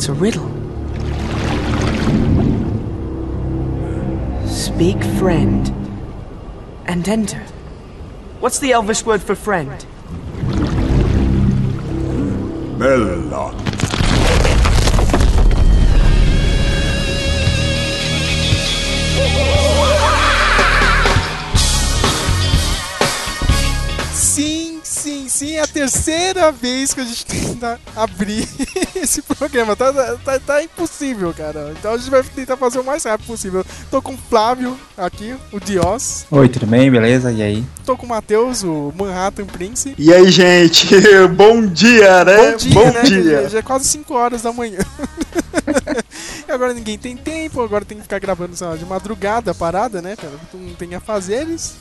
It's a riddle. Speak friend and enter. What's the Elvish word for friend? Mella. Sim, sim, sim, é a terceira vez que a gente tenta abrir esse programa. Tá, tá, tá impossível, cara. Então a gente vai tentar fazer o mais rápido possível. Tô com o Flávio aqui, o Dios. Oi, tudo bem? Beleza? E aí? Tô com o Matheus, o Manhattan Prince. E aí, gente? Bom dia, né? Bom dia, né? Já, já é quase 5 horas da manhã. e agora ninguém tem tempo, agora tem que ficar gravando sei lá, de madrugada a parada, né, cara? Não tem afazeres.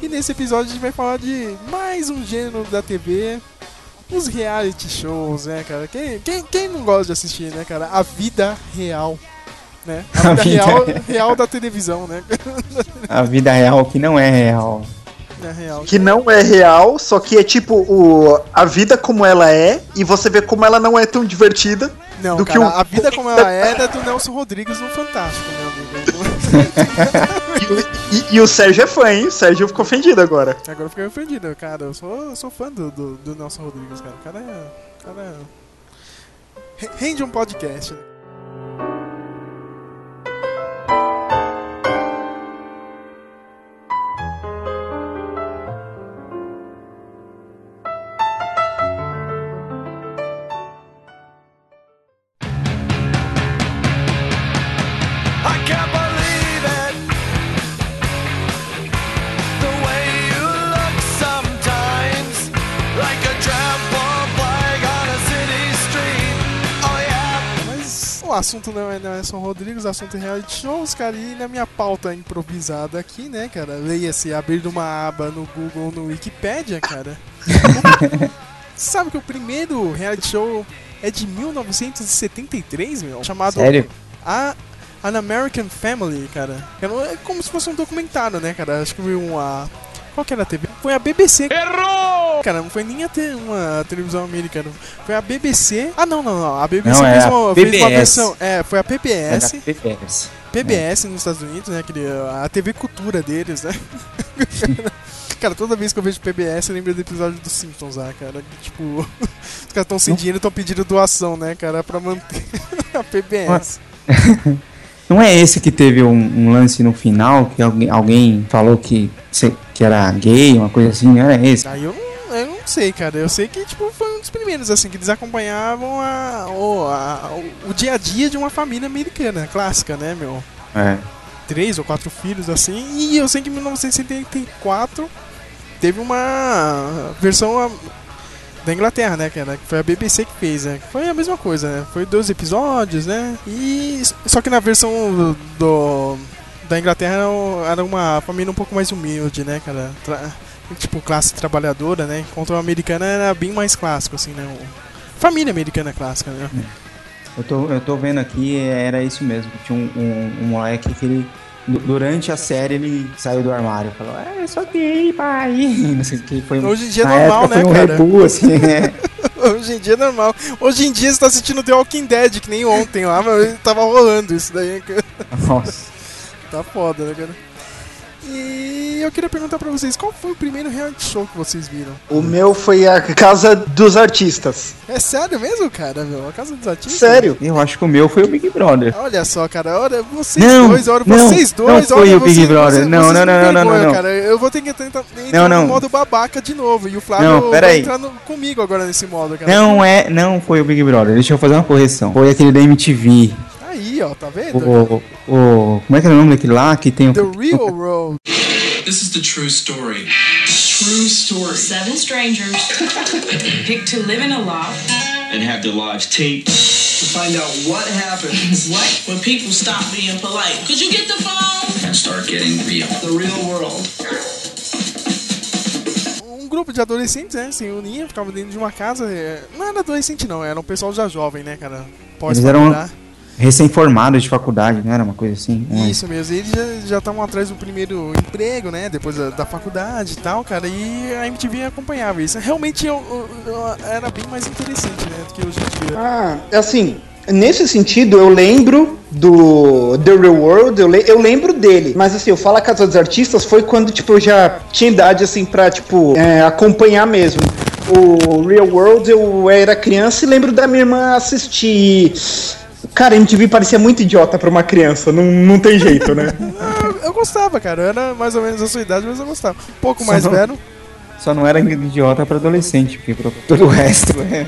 E nesse episódio a gente vai falar de mais um gênero da TV, os reality shows, né, cara? Quem, quem, quem não gosta de assistir, né, cara? A vida real. Né? A vida, A vida real, real. real da televisão, né? A vida real que não é real. É real. Que não é real, só que é tipo o, a vida como ela é, e você vê como ela não é tão divertida. Não, do cara, que o- a vida como ela é é do Nelson Rodrigues no Fantástico, amigo. E, e- e o Sérgio é fã, hein? O Sérgio ficou ofendido agora. Agora eu fiquei ofendido, cara. Eu sou, eu sou fã do, do, do Nelson Rodrigues, cara. O cara é. cara é... Re- Rende um podcast. Assunto não é Nelson Rodrigues, assunto é reality shows, cara. E na minha pauta improvisada aqui, né, cara? Leia-se abrir uma aba no Google, no Wikipedia, cara. Sabe que o primeiro reality show é de 1973, meu? Chamado Sério? A An American Family, cara. É como se fosse um documentário, né, cara? Acho que foi uma. Qual que era a TV? Foi a BBC. Errou! Cara, não foi nem a te- uma televisão americana. Foi a BBC. Ah, não, não, não. A BBC Não, é fez, a uma, fez uma PBS. versão. É, foi a É da PBS. PBS nos Estados Unidos, né? Aquele, a TV Cultura deles, né? cara, toda vez que eu vejo PBS, eu lembro do episódio dos Simpsons lá, cara. que, Tipo, os caras estão sem dinheiro e estão pedindo doação, né, cara? Pra manter a PBS. Não é esse que teve um, um lance no final que alguém, alguém falou que, que era gay, uma coisa assim? Não era esse? Aí eu não, eu não sei, cara. Eu sei que tipo, foi um dos primeiros, assim, que eles acompanhavam a, o, a- o, dia a dia de uma família americana, clássica, né, meu? É. Três ou quatro filhos, assim. E eu sei que em 1974 teve uma versão da Inglaterra, né, cara? Que foi a BBC que fez, né? Foi a mesma coisa, né? Foi 12 episódios, né? E só que na versão do, da Inglaterra era um- uma família um pouco mais humilde, né, cara? Tra- tipo classe trabalhadora, né? Enquanto a americana era bem mais clássico, assim, né? Família americana clássica, né? Eu tô, eu tô vendo aqui, era isso mesmo. Tinha um, um, um moleque que ele. Du- Durante a série ele saiu do armário. Falou, é, eu sou gay, pai. Não sei o que foi. Hoje em dia é normal, né, foi um cara? rebu, assim, é. Hoje em dia é normal. Hoje em dia você tá assistindo The Walking Dead, que nem ontem lá, mas tava rolando isso daí. cara. Nossa. Tá foda, né, cara? E eu queria perguntar pra vocês, qual foi o primeiro reality show que vocês viram? O meu foi a Casa dos Artistas. É sério mesmo, cara, meu? A Casa dos Artistas? Sério? Eu acho que o meu foi o Big Brother. Olha só, cara, olha, vocês Não, dois, olha, não, vocês dois, não foi olha, o Big vocês- Brother. vocês- Não, vocês não, não, não, não, não. cara. Eu vou ter que tentar entrar Não, não. no modo babaca de novo, e o Flávio Não, pera vai aí. entrar no- comigo agora nesse modo, cara. Não é, não foi o Big Brother. Deixa eu fazer uma correção. Foi aquele da MTV. Aí, ó, tá vendo? O, o, como é que é o nome daquele lá que tem o The Real World. This is the true story. True story. Seven strangers picked to live in a loft. And have their lives taped. To find out what happens. What? when people stop being polite. Could you get the phone? And start getting real. The real world. um grupo de adolescentes, né, se unia, ficava dentro de uma casa. é, Não era adolescente, não, era um pessoal já jovem, né, cara? Pós Eles eram faculdade. recém-formados de faculdade, não era uma coisa assim? Um- Isso mesmo, e eles já- estavam atrás do primeiro emprego, né? Depois da, da faculdade e tal, cara. E a MTV acompanhava isso. Realmente eu, eu- eu- era bem mais interessante, né? Do que hoje em dia. Ah, é assim, Nesse sentido, eu lembro do The Real World, eu, le- eu lembro dele. Mas assim, eu falo a Casa dos Artistas foi quando, tipo, eu já tinha idade, assim, pra, tipo, é, acompanhar mesmo. O Real World eu era criança e lembro da minha irmã assistir. Cara, a MTV parecia muito idiota pra uma criança, não, não tem jeito, né? Ah, eu gostava, cara. Eu era mais ou menos a sua idade, mas eu gostava. Um pouco Só mais não- velho. Só não era idiota pra adolescente, porque pra todo o resto é.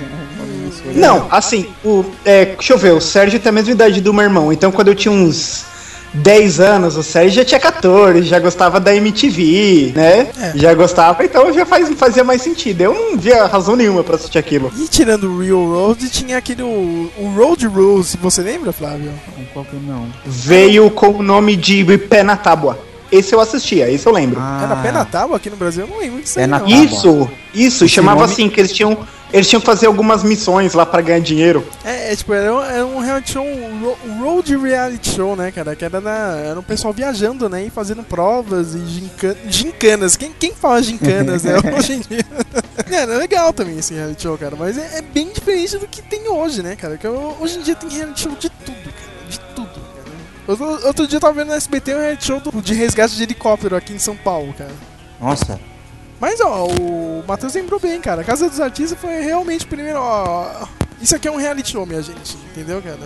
Não, assim, o, é, deixa eu ver, o Sérgio tem a mesma idade do meu irmão, então quando eu tinha uns 10 anos, o Sérgio já tinha 14, já gostava da MTV, né? Já gostava, então já faz, fazia mais sentido. Eu não via razão nenhuma pra assistir aquilo. E tirando o Real Road, tinha aquele. O, o Road Rules, você lembra, Flávio? Qual que não? Veio com o nome de Pé na Tábua. Esse eu assistia, esse eu lembro. Era pé na tábua aqui no Brasil? Eu não lembro disso aí, Pé na não. tábua. Isso, isso, Esse chamava nome- assim, que eles tinham, eles tinham que fazer algumas missões lá pra ganhar dinheiro. É, é, tipo, era um, era um reality show, um ro- road reality show, né, cara? Que era, na, era um pessoal viajando, né? E fazendo provas e gincan, gincanas. Quem, quem fala gincanas, né? Hoje em dia. É legal também esse reality show, cara. Mas é, é bem diferente do que tem hoje, né, cara? Que hoje em dia tem reality show de tudo, cara. De tudo, cara. Outro, outro dia eu tava vendo no SBT um reality show do- de resgate de helicóptero aqui em São Paulo, cara. Nossa, Mas ó, o Matheus lembrou bem, cara. A Casa dos Artistas foi realmente primeiro. Ó, isso aqui é um reality show, minha gente. Entendeu, cara?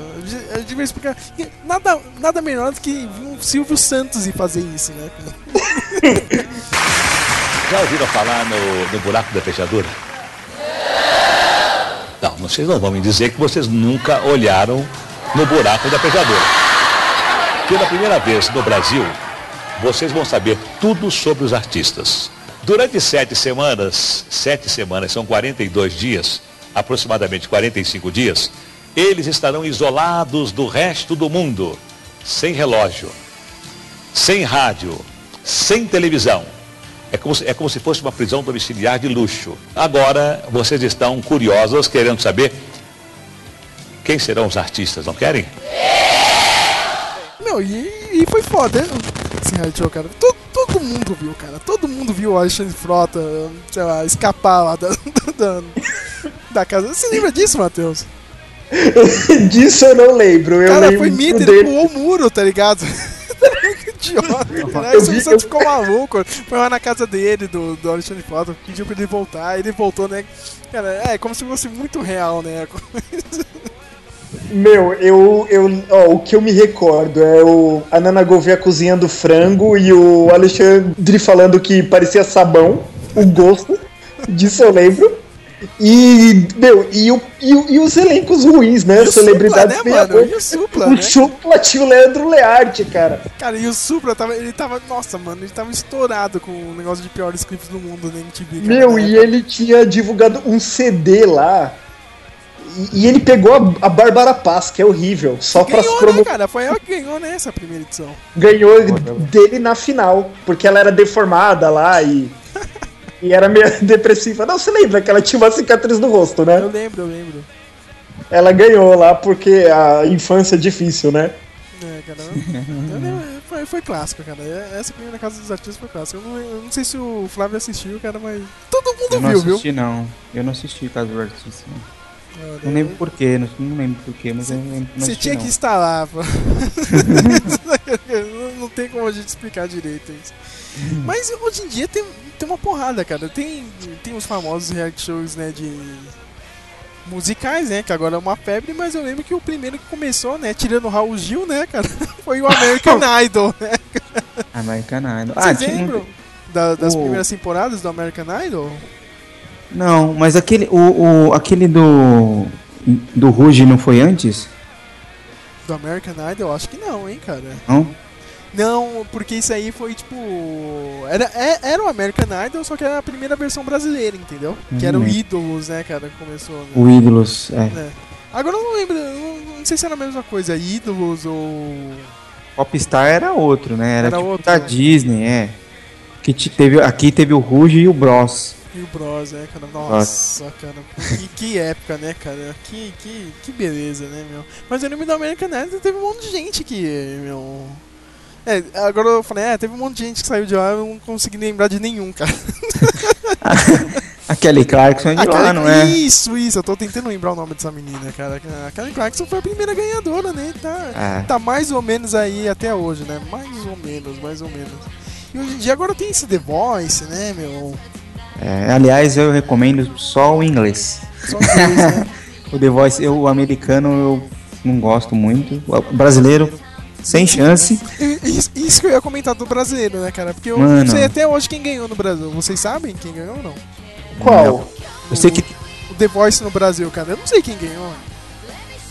Eu, devia explicar. Nada, nada melhor do que um Silvio Santos e fazer isso, né? Já ouviram falar no, no buraco da fechadura? Não, vocês não vão me dizer que vocês nunca olharam no buraco da fechadura. Pela primeira vez no Brasil, vocês vão saber tudo sobre os artistas. Durante sete semanas, sete semanas, são 42 dias, aproximadamente 45 dias, eles estarão isolados do resto do mundo, sem relógio, sem rádio, sem televisão. É como, se, é como se fosse uma prisão domiciliar de luxo. Agora, vocês estão curiosos, querendo saber quem serão os artistas, não querem? Meu, e, e foi foda, reality show, cara. Todo mundo viu, cara. Todo mundo viu o Alexandre Frota, sei lá, escapar lá da, da, da casa. Você lembra disso, Matheus? Disso eu não lembro. Eu cara, lembro foi mito, ele dele. pulou o muro, tá ligado? que idiota, Eu o vi- Silvio Santos ficou maluco. Foi lá na casa dele, do, do Alexandre Frota, pediu pra ele voltar. Ele voltou, né? Cara, é como se fosse muito real, né? Meu, eu, eu ó, o que eu me recordo é o a Nana Gouveia cozinhando frango e o Alexandre falando que parecia sabão, o gosto, disso eu lembro. E, meu, e, o, e, e os elencos ruins, né? E o Celebridades Supla, né, mano? E o Supla, O né? Supla tinha o Leandro Learte, cara. Cara, e o Supra tava. Ele tava. Nossa, mano, ele tava estourado com o negócio de piores clipes do mundo na MTV. cara, Meu, na e ele tinha divulgado um CD lá. E, e ele pegou a, a Bárbara Paz, que é horrível, só pra se Ganhou, promo... né, cara? Foi ela que ganhou nessa primeira edição. ganhou dele na final, porque ela era deformada lá e. e era meio depressiva. Não, você lembra que ela tinha uma cicatriz no rosto, Eu né? lembro, eu lembro. Ela ganhou lá porque a infância é difícil, né? É, cara. eu foi, foi clássico, cara. Essa primeira casa dos artistas foi clássica. Eu não, eu não sei se o Flávio assistiu, cara, mas. Todo mundo eu não viu, viu? assisti não. Eu não assisti Casa do Artista. não. Olha, Não lembro porquê, não, não lembro porquê, mas eu não lembro. não Você tinha não. que lá, pô. não, não tem como a gente explicar direito isso. Mas hoje em dia tem, tem uma porrada, cara. Tem, tem os famosos reality shows, né, de musicais, né, que agora é uma febre, mas eu lembro que o primeiro que começou, né, tirando o Raul Gil, né, cara, foi o American Idol, né? American Idol. Ah, Vocês um- lembram da- das o- primeiras temporadas do American Idol? Não, mas aquele, o, o, aquele do, do Ruge não foi antes? Do American Idol? Acho que não, hein, cara. Não? Não, porque isso aí foi tipo. Era, é- era o American Idol, só que era a primeira versão brasileira, entendeu? Que era o Uhum. Ídolos, né, cara, que começou. Né? O Ídolos, é. É. Agora eu não lembro, não, não sei se era a mesma coisa, Ídolos ou. Popstar era outro, né? Era, Era tipo outro, da né? Disney, é. Que te- teve, aqui teve o Ruge e o Bros. O Bros, né, cara? Nossa, cara. Que, que época, né, cara? Que, que, que beleza, né, meu? Mas eu lembro do American Idol, teve um monte de gente que, meu. É, agora eu falei, é, teve um monte de gente que saiu de lá, eu não consegui lembrar de nenhum, cara. A Kelly Clarkson é de lá, não é? Isso, isso, eu tô tentando lembrar o nome dessa menina, cara. A Kelly Clarkson foi a primeira ganhadora, né? Tá, É. tá mais ou menos aí até hoje, né? Mais ou menos, mais ou menos. E hoje em dia agora tem esse The Voice, né, meu? É, aliás, eu recomendo só o inglês. Só inglês, né? O The Voice, eu, o americano, eu não gosto muito. O brasileiro, sem chance. Isso, isso que eu ia comentar do brasileiro, né, cara? Porque eu Mano. não sei até hoje quem ganhou no Brasil. Vocês sabem quem ganhou ou não? Qual? Eu sei que O The Voice no Brasil, cara. Eu não sei quem ganhou.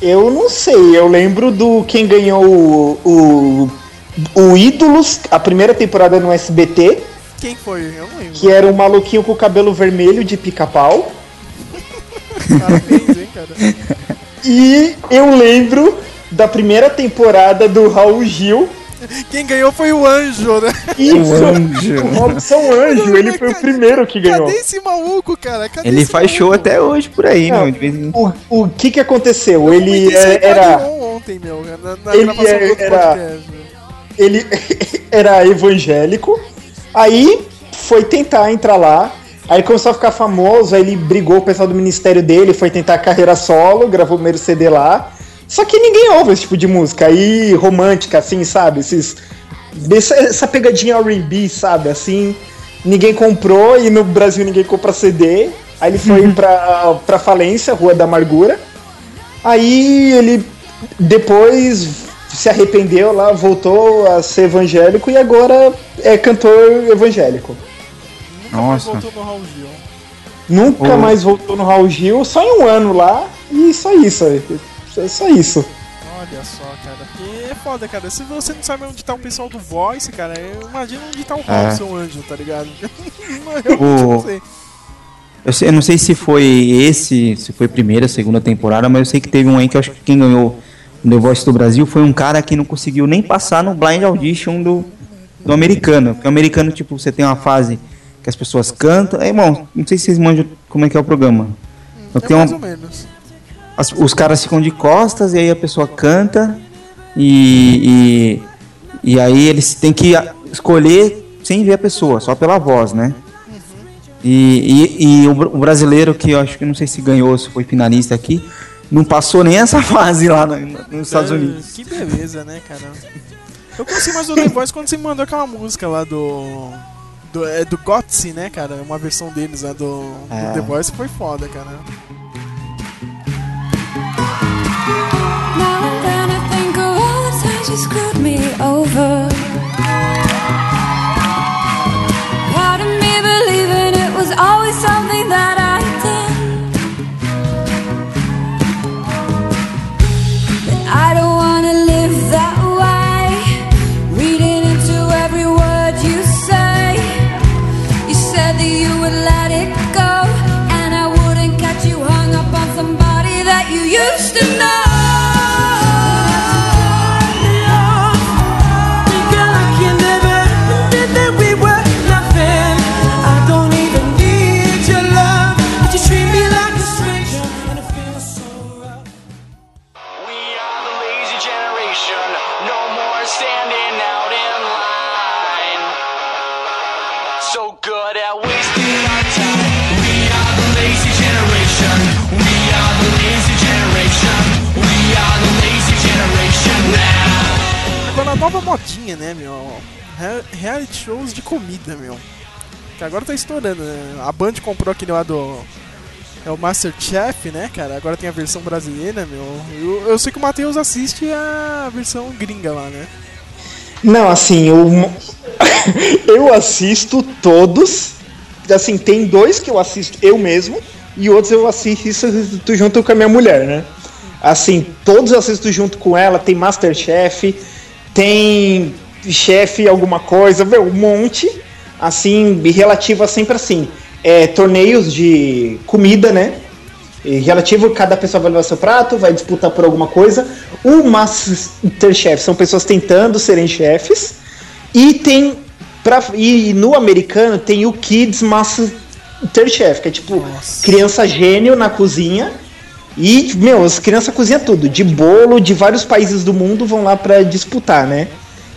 Eu não sei, eu lembro do quem ganhou o, o, o Ídolos, a primeira temporada no SBT, Quem foi? Eu não lembro. que era um maluquinho com o cabelo vermelho de pica-pau. Parabéns, hein, cara. E eu lembro da primeira temporada do Raul Gil. Quem ganhou foi o Anjo, né? Isso, O Anjo. o Robson Anjo, ele foi o primeiro que ganhou. Cadê esse maluco, cara? Cadê ele esse faz show maluco? até hoje por aí, Não. em... O, o que que aconteceu? Eu Ele é- era. Ontem, meu, na, na Ele gravação é- do outro era- podcast. ele era evangélico, aí foi tentar entrar lá, aí começou a ficar famoso, aí ele brigou com o pessoal do ministério dele, foi tentar carreira solo, gravou o primeiro CD lá. Só que ninguém ouve esse tipo de música aí, romântica, assim, sabe? Esses, essa, essa pegadinha R&B, sabe? Assim, ninguém comprou e no Brasil ninguém compra CD. Aí ele foi pra, pra falência, Rua da Amargura. Aí ele depois se arrependeu lá, voltou a ser evangélico e agora é cantor evangélico. Nunca mais Nossa. voltou no Raul Gil. Nunca Oh. mais voltou no Raul Gil, só em um ano lá e só isso. É só isso. Olha só, cara. Porque é foda, cara. Se você não sabe onde tá o pessoal do Voice, cara, eu imagino onde tá o É. Robson Anjo, tá ligado? eu não sei. Eu, sei- eu não sei se foi esse, se foi primeira, segunda temporada, mas eu sei que teve um aí que eu acho que quem ganhou The Voice do Brasil foi um cara que não conseguiu nem passar no Blind Audition do, do americano. Porque o americano, tipo, você tem uma fase que as pessoas cantam. É, irmão, não sei se vocês manjam como é que é o programa. Eu É tenho mais uma- ou menos. as- os caras ficam de costas e aí a pessoa canta e, e, e aí eles têm que escolher sem ver a pessoa, só pela voz, né? E, e, e o, o brasileiro que eu acho que não sei se ganhou, se foi finalista aqui, não passou nem essa fase lá no- nos Estados É, Unidos. Que beleza, né, cara? Eu conheci mais o The Voice quando você mandou aquela música lá do. Do, é do Gotzi, né, cara? Uma versão deles lá do, do É. The Voice foi foda, cara. Now and then I think of all the times you screwed me over. Part of me believing it was always something that nova modinha, né, meu? Re- Reality shows de comida, meu. Que agora tá estourando, né? A Band comprou aquele lá do. É o Masterchef, né, cara? Agora tem a versão brasileira, meu. Eu, eu sei que o Matheus assiste a versão gringa lá, né? Não, assim, eu, eu assisto todos. Assim, tem dois que eu assisto eu mesmo e outros eu assisto junto com a minha mulher, né? Assim, todos eu assisto junto com ela. Tem Masterchef, tem chefe alguma coisa, meu, um monte. Assim, relativa sempre assim. É, torneios de comida, né? E relativo, cada pessoa vai levar seu prato, vai disputar por alguma coisa. O Masterchef são pessoas tentando serem chefes. E tem. Pra, e no americano tem o Kids Masterchef, que é tipo criança gênio na cozinha. E, meu, as crianças cozinham tudo, de bolo, de vários países do mundo vão lá pra disputar, né?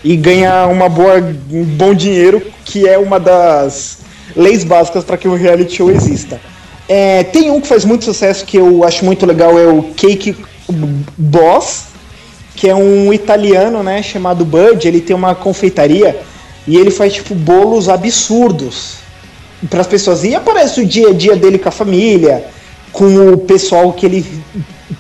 E ganhar uma boa, um bom dinheiro, que é uma das leis básicas para que um reality show exista. É, tem um que faz muito sucesso que eu acho muito legal, é o Cake Boss, que é um italiano, né, chamado Bud. Ele tem uma confeitaria e ele faz tipo bolos absurdos para as pessoas. E aparece o dia a dia dele com a família, com o pessoal que ele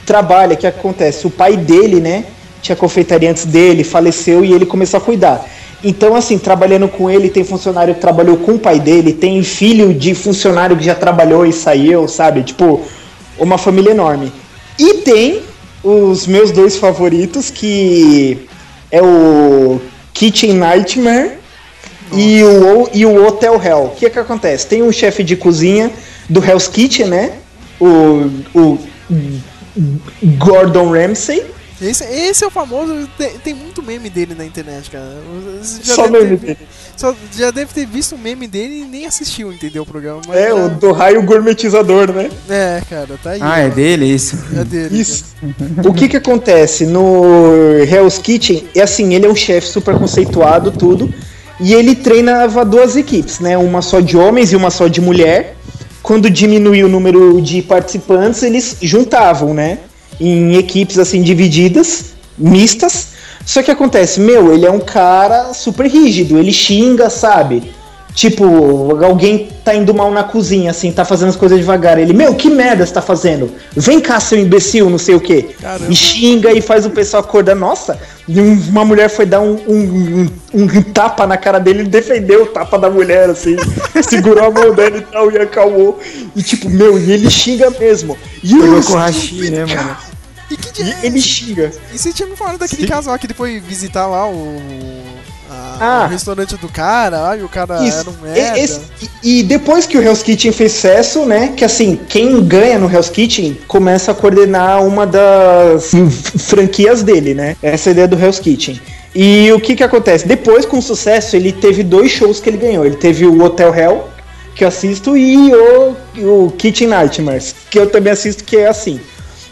trabalha. O que acontece? O pai dele, né, tinha confeitaria antes dele, faleceu e ele começou a cuidar. Então, assim, trabalhando com ele, tem funcionário que trabalhou com o pai dele, tem filho de funcionário que já trabalhou e saiu, sabe? Tipo, uma família enorme. E tem os meus dois favoritos, que é o Kitchen Nightmare e o, e o Hotel Hell. O que é que acontece? Tem um chefe de cozinha do Hell's Kitchen, né? O, o Gordon Ramsay. Esse, esse é o famoso. Tem, tem muito meme dele na internet, cara. Só meme ter- dele. só- já deve ter visto um meme dele e nem assistiu, entendeu? O programa. mas É, o do raio gourmetizador, né? É, cara, tá aí. Ah, é dele isso? É dele. Isso. O que que acontece no Hell's Kitchen? É assim, ele é um chefe super conceituado, tudo. E ele treinava duas equipes, né? Uma só de homens e uma só de mulher. Quando diminuiu o número de participantes, eles juntavam, né? Em equipes assim divididas, mistas. Só que acontece, meu, ele é um cara super rígido, ele xinga, sabe? Tipo, alguém tá indo mal na cozinha, assim, tá fazendo as coisas devagar. Ele, meu, que merda você tá fazendo? Vem cá, seu imbecil, não sei o quê. Caramba. E xinga e faz o pessoal acordar. Nossa, uma mulher foi dar um, um- um- um tapa na cara dele, ele defendeu o tapa da mulher, assim, segurou a mão dela e tal, e acalmou. E tipo, meu, e ele xinga mesmo. E com hashi, né, mano? E que dia E ele xinga. E você tinha me falado daquele casal que ele foi visitar lá o. a- Ah. o restaurante do cara, e o cara Isso. era um merda. E, esse- e- e depois que o Hell's Kitchen fez sucesso, né? Que assim, quem ganha no Hell's Kitchen começa a coordenar uma das f- franquias dele, né? Essa é a ideia do Hell's Kitchen. E o que que acontece? Depois, com sucesso, ele teve dois shows que ele ganhou. Ele teve o Hotel Hell, que eu assisto, e o, o Kitchen Nightmares, que eu também assisto, que é assim.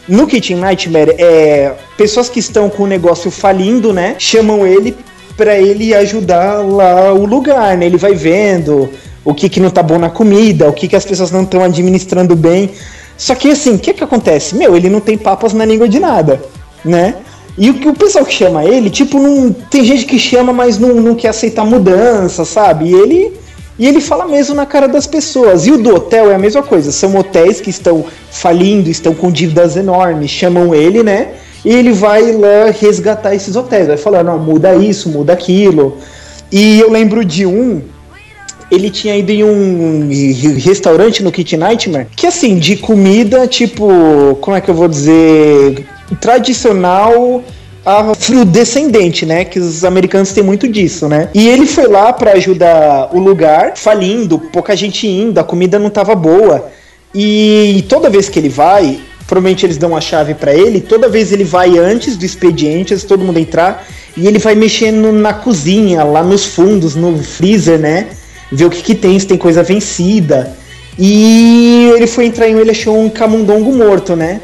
No Kitchen Nightmare, é, pessoas que estão com o negócio falindo, né? Chamam ele pra ele ajudar lá o lugar, né? Ele vai vendo o que, que não tá bom na comida, o que, que as pessoas não estão administrando bem. Só que assim, o que que acontece? Meu, ele não tem papas na língua de nada, né? E o, que- o pessoal que chama ele, tipo, não. Tem gente que chama, mas não, não quer aceitar mudança, sabe? E ele. E ele fala mesmo na cara das pessoas. E o do hotel é a mesma coisa. São hotéis que estão falindo, estão com dívidas enormes, chamam ele, né? E ele vai lá resgatar esses hotéis. Vai falar, não, muda isso, muda aquilo. E eu lembro de um. Ele tinha ido em um restaurante no Kitchen Nightmare, que assim, de comida, tipo, como é que eu vou dizer? Tradicional afrodescendente, né? Que os americanos têm muito disso, né? E ele foi lá pra ajudar o lugar, falindo, pouca gente indo, a comida não tava boa. E toda vez que ele vai, provavelmente eles dão a chave pra ele, toda vez ele vai antes do expediente, antes todo mundo entrar, e ele vai mexendo na cozinha, lá nos fundos, no freezer, né? Ver o que, que tem, se tem coisa vencida. E ele foi entrar em um, ele achou um camundongo morto, né?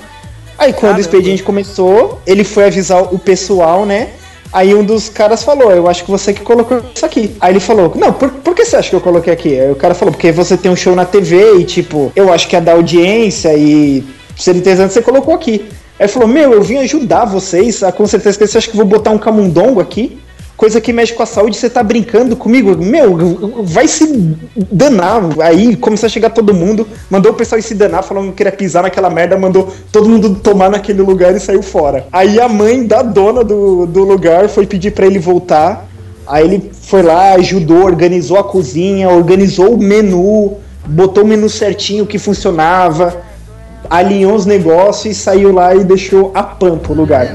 Aí quando o expediente começou, ele foi avisar o pessoal, né? Aí um dos caras falou, eu acho que você que colocou isso aqui. Aí ele falou, não, por, por que você acha que eu coloquei aqui? Aí o cara falou, porque você tem um show na TV e tipo, eu acho que é da audiência e se ele tem você colocou aqui. Aí falou, meu, eu vim ajudar vocês, com certeza que você acha que vou botar um camundongo aqui? Coisa que mexe com a saúde, você tá brincando comigo? Meu, vai se danar. Aí começou a chegar todo mundo, mandou o pessoal ir se danar, falando que queria pisar naquela merda, mandou todo mundo tomar naquele lugar e saiu fora. Aí a mãe da dona do, do lugar foi pedir pra ele voltar. Aí ele foi lá, ajudou, organizou a cozinha, organizou o menu, botou o menu certinho que funcionava, alinhou os negócios e saiu lá e deixou a pampa o lugar.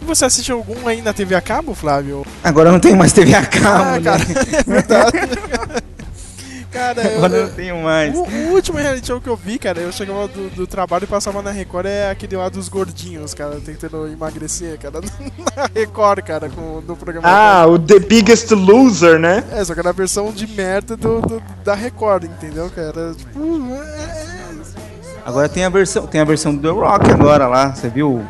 E você assiste algum aí na TV a cabo, Flávio? Agora não tem mais TV a cabo, Ah, né? cara, é verdade. Cara, eu, Agora eu não tenho mais. O, o último reality show que eu vi, cara, eu chegava do, do trabalho e passava na Record, é aquele lá dos gordinhos, cara, tentando emagrecer, cara, na Record, cara, com, no programa. Ah, o The Biggest Loser, né? É, só que era a versão de merda do, do- da Record, entendeu, cara? Tipo, é- é- Agora tem a versão, tem a versão do The Rock agora lá, você viu?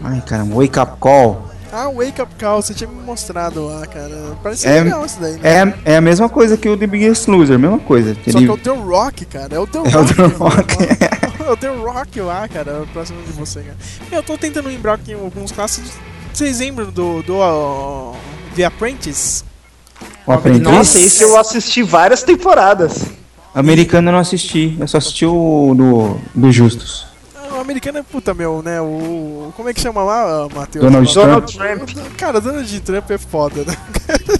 Ai, caramba, Wake Up Call. Ah, Wake Up Call, você tinha me mostrado lá, cara. Parece É, legal isso daí, né? é, é a mesma coisa que o The Biggest Loser, mesma coisa. Só Ele- que é o The Rock, cara. É o The É o Rock. The Rock. É o The Rock lá, cara. Próximo de você, cara. Eu tô tentando lembrar aqui alguns clássicos. Vocês lembram do, do uh, The Apprentice? O Aprendiz. Nossa, esse eu assisti várias temporadas. Americano eu não assisti, eu só assisti o do, do Justus. O americano é puta, meu, né? O. Como é que chama lá, Matheus? Donald Donald Trump. Cara, Donald Trump é foda, né?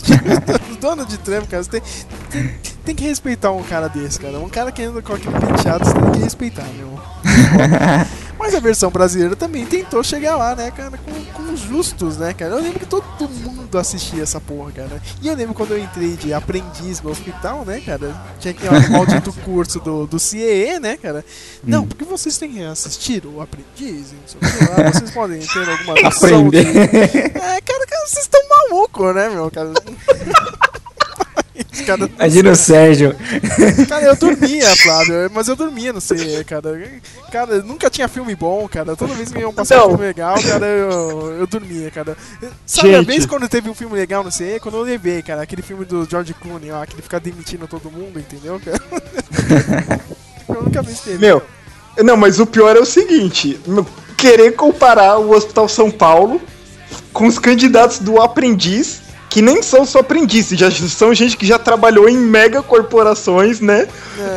Donald Trump, cara, você tem, tem, tem que respeitar um cara desse, cara. Um cara que anda com aquele penteado, você tem que respeitar, meu. Mas a versão brasileira também tentou chegar lá, né, cara, com, com os justos, né, cara? Eu lembro que todo mundo assistia essa porra, cara. E eu lembro quando eu entrei de aprendiz no hospital, né, cara? Tinha aquele maldito curso do, do CIE, né, cara? Não, porque vocês têm que assistir o aprendiz, não sei o que lá, vocês podem ter alguma noção de... Aprender. É, cara, cara, vocês estão malucos, né, meu, cara? Os caras- Imagina o Sérgio. Cara, eu dormia, Flávio, mas eu dormia, não sei, cara. Cara, nunca tinha filme bom, cara. Toda vez que iam passar um filme legal, cara, eu, eu dormia, cara. Sabe a Gente. vez quando teve um filme legal no CE? Quando eu levei, cara, aquele filme do George Clooney, ó, que ele fica demitindo todo mundo, entendeu, cara? eu nunca vi teve. Meu, não, mas o pior é o seguinte: querer comparar o Hospital São Paulo com os candidatos do aprendiz, que nem são só aprendizes, já são gente que já trabalhou em mega corporações, né?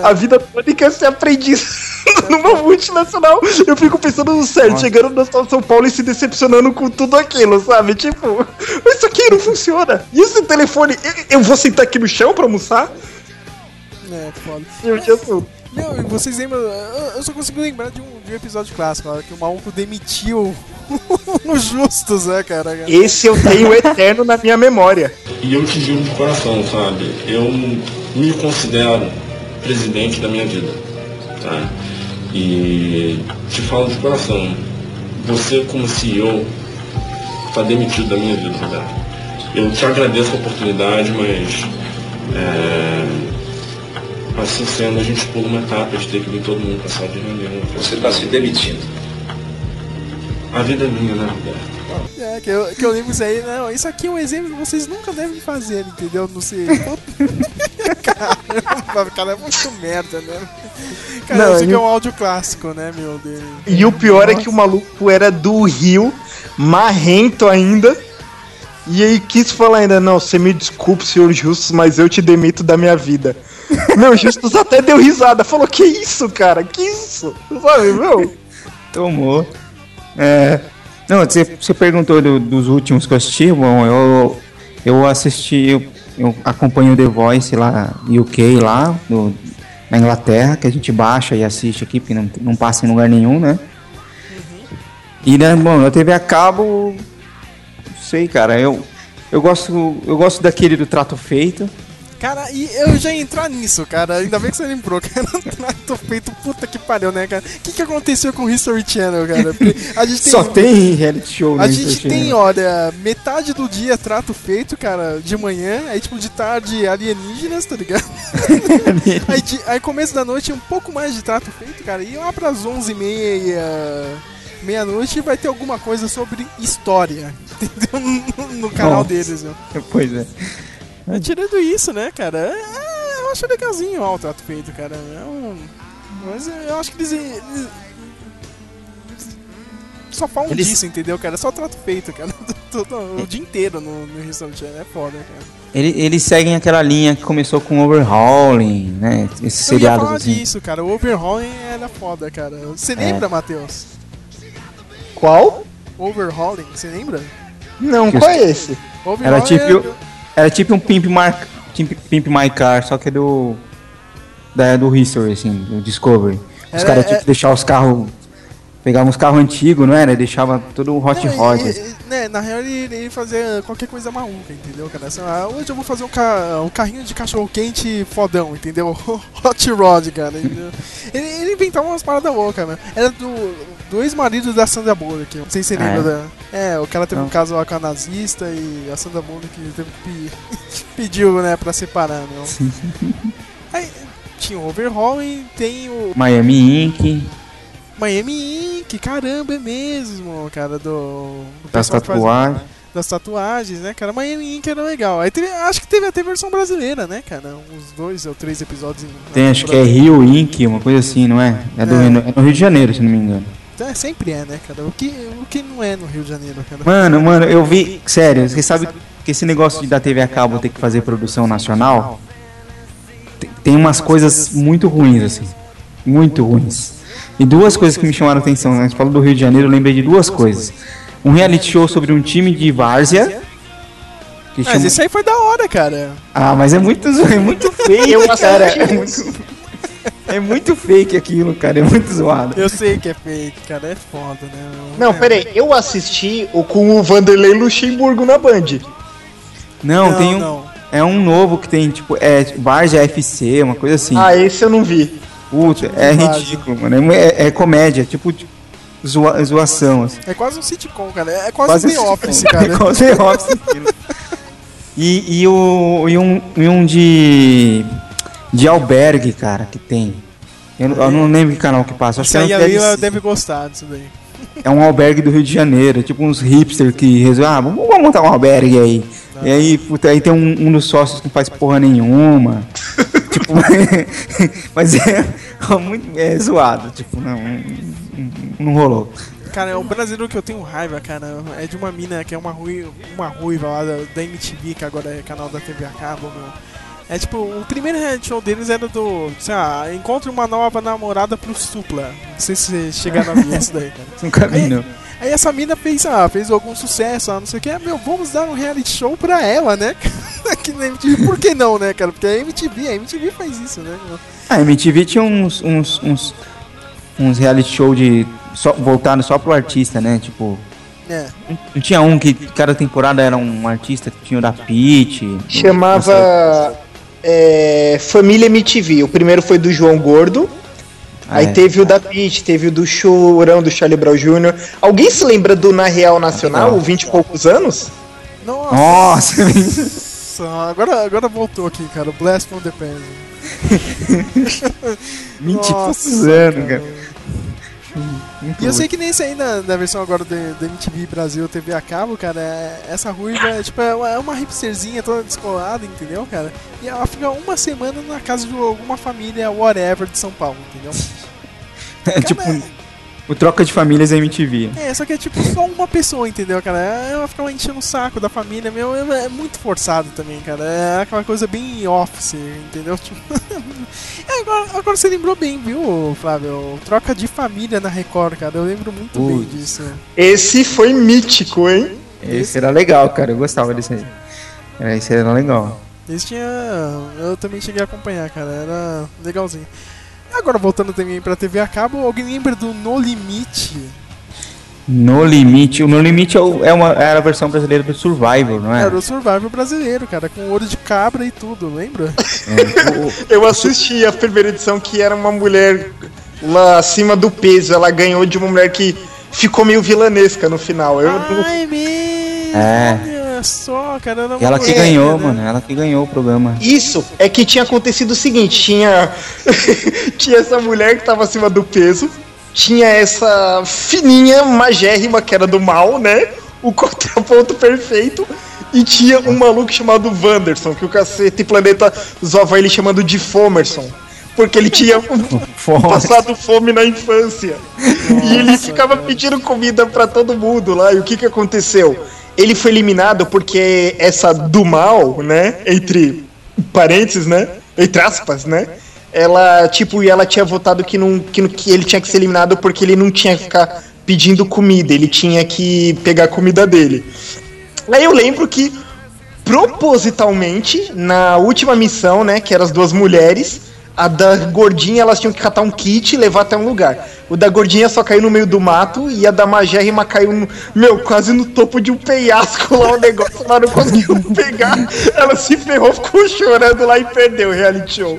A vida toda e quer ser aprendiz numa multinacional. Eu fico pensando no Sérgio Nossa. chegando no Hospital São Paulo e se decepcionando com tudo aquilo, sabe? Tipo, isso aqui não funciona. E esse telefone, eu, eu vou sentar aqui no chão pra almoçar? É, foda. Meu Jesus. Meu, e vocês lembram? Eu, eu só consigo lembrar de um, de um episódio clássico, que o maluco demitiu os justos, né, cara? Esse eu tenho eterno na minha memória. E eu te digo de coração, sabe? Eu me considero presidente da minha vida, tá? E te falo de coração, você como CEO tá demitido da minha vida, Roberto. Eu te agradeço a oportunidade, mas é, assim sendo, a gente pula uma etapa de ter que vir todo mundo pra sala de reunião. Você está se demitindo. A vida é minha, né, Roberto? É, que eu, que eu lembro isso aí, não, isso aqui é um exemplo que vocês nunca devem fazer, entendeu? Não sei. Caramba, cara, é muito merda, né? Cara, Não, que e é um áudio clássico, né, meu dele. E o pior é que o maluco era do Rio, marrento ainda. E aí quis falar ainda, não, você me desculpe, senhor Justus, mas eu te demito da minha vida. Meu, Justus até deu risada, falou, que isso, cara, que isso? Sabe, meu? Tomou. É. Não, você, você perguntou do- dos últimos que eu assisti. Bom, eu, eu assisti. Eu, eu acompanho o The Voice lá, UK, lá, no, na Inglaterra, que a gente baixa e assiste aqui, porque não, não passa em lugar nenhum, né? E, né, bom, na TV a cabo. Não sei, cara, eu. Eu gosto, eu gosto daquele do trato feito. Cara, e eu já ia entrar nisso, cara. Ainda bem que você lembrou, cara. Trato feito, puta que pariu, né, cara? O que, que aconteceu com o History Channel, cara? Porque a gente tem. Só tem reality show, né? A History gente Channel. tem, olha, metade do dia trato feito, cara, de manhã, aí tipo de tarde alienígenas, tá ligado? aí, de- aí começo da noite um pouco mais de trato feito, cara, e lá pras 11h30, meia-noite vai ter alguma coisa sobre história, entendeu? No, no canal deles, meu. Pois é. Mas tirando isso, né, cara, é, eu acho legalzinho o trato feito, cara. É um- mas eu acho que eles, eles- só falam Eles- disso, entendeu, cara? Só trato feito, cara. Todo- o dia inteiro no, no Channel. É foda, cara. Ele- Eles seguem aquela linha que começou com Overhauling, né? Esses Eu ia falar assim. disso, cara. O Overhauling era foda, cara. Você É. lembra, Matheus? Qual? Overhauling, você lembra? Não, Que qual é esse? Era Overhauling tipo, era tipo um Pimp, Mar, Pimp, Pimp My Car, só que é do. Da, do History, assim, do Discovery. Os caras é- tinham que deixar os carros Pegava uns carros antigos, não era? E deixava todo o hot Não, rod. e- e- né, na real ele, ele fazia qualquer coisa maluca, entendeu, cara? Assim, ah, hoje eu vou fazer um, ca- um carrinho de cachorro quente fodão, entendeu? Hot Rod, cara. entendeu? Ele, ele inventava umas paradas loucas, né? Era do, do ex-marido da Sandra Bullock, não sei se você Ah, lembra é? da... É, o cara teve um Não. caso lá com a nazista e a Sandra Bullock teve que pe- pediu, né, pra separar, né? Aí tinha o Overhaul e tem o Miami Ink, Miami Ink, caramba, é mesmo, cara, do... do das tatuagens. das tatuagens, né, cara? Miami Ink era legal. Aí teve- acho que teve até versão brasileira, né, cara? Uns dois ou três episódios. em- Tem, acho que é Rio Ink, uma coisa assim, não é? É, do, É. é no Rio de Janeiro, se não me engano. É, sempre é, né, cara? O que, o que não é no Rio de Janeiro, cara? Mano, mano, eu vi. Sério, você sabe que esse negócio de da TV a cabo ter que fazer produção nacional tem umas coisas muito ruins, assim. Muito ruins. E duas coisas que me chamaram a atenção. Né? A gente falou do Rio de Janeiro, eu lembrei de duas coisas. Um reality show sobre um time de várzea. Que Mas chama... isso aí foi da hora, cara. Ah, mas é muito, é muito fake, Eu cara. É muito, é muito fake aquilo, cara. É muito zoado. Eu sei que é fake, cara. É foda, né? Não, É. peraí, eu assisti o com o Vanderlei Luxemburgo na Band. Não, Não, tem um. não. É um novo que tem, tipo, é Várzea FC, uma coisa assim. Ah, esse eu não vi. Puta, é Várzea. ridículo, mano. É, é comédia, tipo, tipo zoa- zoação, assim. É quase um sitcom, cara. É quase, um The Office, É cara. quase The Office. e, e, o, e, um, e um de. De albergue, cara, que tem. Eu, não- eu não lembro que canal que passa. Acho Isso que aí é, a no Lila TLC. deve gostar disso daí. é um albergue do Rio de Janeiro. Tipo uns hipster que resolvem. Ah, vamos, montar um albergue aí. E aí, puta, aí tem um, um dos sócios que não faz porra nenhuma. tipo, mas é, é muito é zoado. Tipo, não, não, rolou. Cara, o brasileiro que eu tenho raiva, cara, é de uma mina que é uma, rui, uma ruiva lá da, da MTV, que agora é canal da TV a cabo, meu. É tipo, o primeiro reality show deles era do, sei lá, encontre uma nova namorada pro Supla. Não sei se chegaram a ver isso daí, cara. Nunca vi, não. Aí essa mina fez, ah, fez algum sucesso, ah, não sei o que, meu, vamos dar um reality show pra ela, né? Aqui na MTV, por que não, né, cara? Porque a MTV, a MTV faz isso, né? A MTV tinha uns, uns, uns, uns reality show de. Só, voltado só pro artista, né? Tipo. É. Não tinha um que cada temporada era um artista que tinha o da Pitty. Chamava é, Família MTV. O primeiro foi do João Gordo. Aí É. teve o da Pitty, teve o do Chorão, do Charlie Brown Jr. Alguém se lembra do Na Real Nacional, Legal. 20 e poucos anos? Nossa! Nossa! Nossa, agora, agora voltou aqui, cara. Blast from the Past. 20 e poucos anos, cara. E eu sei que nesse aí, na, na versão agora da da MTV Brasil TV a cabo, cara, é- essa ruiva é, tipo, é uma, é uma hipsterzinha toda descolada, entendeu, cara? E ela fica uma semana na casa de alguma família whatever de São Paulo, entendeu? É tipo. O troca de famílias da MTV. É, só que é tipo só uma pessoa, entendeu, cara? Ela fica lá enchendo o saco da família, meu, é, é muito forçado também, cara. É aquela coisa bem office, entendeu? Tipo... É, agora, agora você lembrou bem, viu, Flávio? Troca de família na Record, cara. Eu lembro muito bem Putz. disso. Esse foi mítico, hein? Esse era legal, cara. Eu gostava desse aí. É, esse era legal. Esse tinha. Eu também cheguei a acompanhar, cara. Era legalzinho. Agora voltando também pra TV a cabo, alguém lembra do No Limite? No Limite. O No Limite é, é uma, era a versão brasileira do Survivor, não é? Era o Survival brasileiro, cara, com ouro de cabra e tudo, lembra? Eu assisti a primeira edição que era uma mulher lá acima do peso. Ela ganhou de uma mulher que ficou meio vilanesca no final. Eu, é mesmo! É. Olha só, cara. Era ela que ganhou, né? mano. Ela que ganhou o programa. Isso é que tinha acontecido o seguinte: tinha, tinha essa mulher que tava acima do peso, tinha essa fininha magérrima que era do mal, né? O contraponto perfeito. E tinha um maluco chamado Wanderson, que o cacete planeta zoava ele chamando de Fomerson. Porque ele tinha passado fome na infância. e ele ficava pedindo comida pra todo mundo lá. E o que que aconteceu? Ele foi eliminado porque essa do mal, né? Entre parênteses, né? Entre aspas, né? Ela, tipo, ela tinha votado que, não, que, que ele tinha que ser eliminado porque ele não tinha que ficar pedindo comida, ele tinha que pegar a comida dele. Aí eu lembro que, propositalmente, na última missão, né, que eram as duas mulheres, A da gordinha elas tinham que catar um kit e levar até um lugar. O da gordinha só caiu no meio do mato e a da magérrima caiu, no, meu, quase no topo de um penhasco lá, o negócio lá não conseguiu pegar. Ela se ferrou, ficou chorando lá e perdeu o reality show.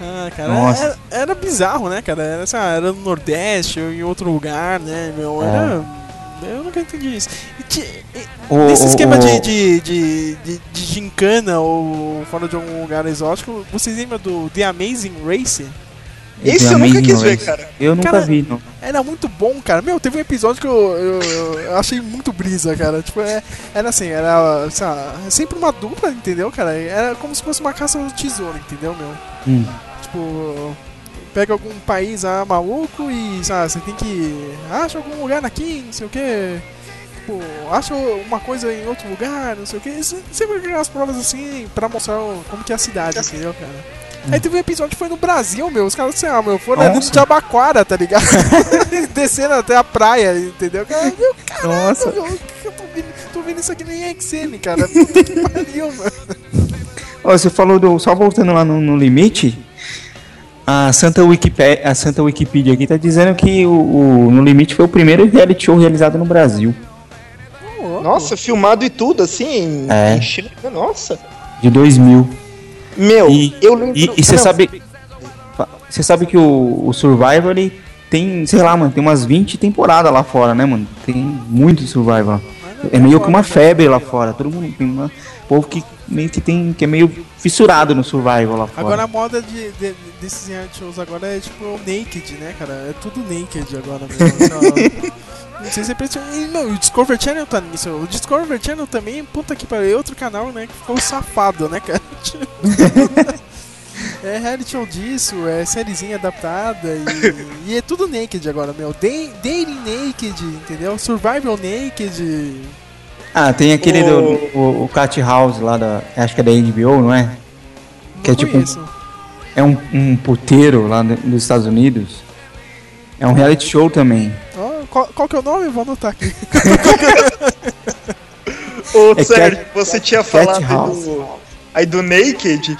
Ah, cara, Nossa. era, era bizarro, né, cara? Era, sei lá, era no Nordeste ou em outro lugar, né, meu? Era. Eu nunca entendi isso. E e- O- nesse o- esquema o- de, de, de, de, de gincana ou fora de algum lugar exótico, vocês lembram do The Amazing Race? Esse eu nunca quis ver, cara. Eu nunca Cara, vi, não. Era muito bom, cara. Meu, teve um episódio que eu, eu, eu achei muito brisa, cara. Tipo, é, era assim, era lá, sempre uma dupla, entendeu, cara? Era como se fosse uma caça ao tesouro, entendeu, meu? Hum. Tipo, pega algum país ah, maluco e, sabe, você tem que. Acha algum lugar aqui, não sei o que. Tipo, acha uma coisa em outro lugar, não sei o que. Sempre aquelas provas assim pra mostrar como que é a cidade, entendeu, cara? Aí teve um episódio que foi no Brasil, meu. Os caras, assim, ah, meu, foram ali no Nossa. Jabaquara, tá ligado? Descendo até a praia, entendeu? Cara, meu, caralho, Nossa. meu, eu tô vendo, tô vendo isso aqui nem XM, cara. Puta que pariu, mano. Ó, você falou do. Só voltando lá no, no limite. A Santa, Wikipedia, a Santa Wikipedia aqui tá dizendo que o, o No Limite foi o primeiro reality show realizado no Brasil. Nossa, filmado e tudo, assim. É. Chile, Nossa. De 2000. Meu, E eu lembro. e- você sabe. Você sabe que o, o Survivor ele tem, sei lá, mano, tem umas 20 temporadas lá fora, né, mano? Tem muito Survivor. É meio que uma febre lá fora. Todo mundo tem um povo que meio que tem. que é meio fissurado no Survivor lá fora. Agora a moda de, de- desses reality shows agora é tipo o naked, né, cara? É tudo naked agora mesmo. Então, Não sei se é. E, Não, o Discovery Channel tá nisso. O Discovery Channel também, puta que pariu, é outro canal, né, que ficou safado, né, cara? É reality show disso, é sériezinha adaptada e, e é tudo naked agora, meu. Da- Dating naked, entendeu? Survival naked. Ah, tem aquele O- do o, o Cat House lá da. Acho que é da HBO, não é? Que é Não tipo. conheço. É um, um puteiro lá nos Estados Unidos. É um reality show também. Ó, qual, qual que é o nome? Eu vou anotar aqui. Ô, É Sérgio, Cat- você tinha Cat falado House. do, aí do Naked.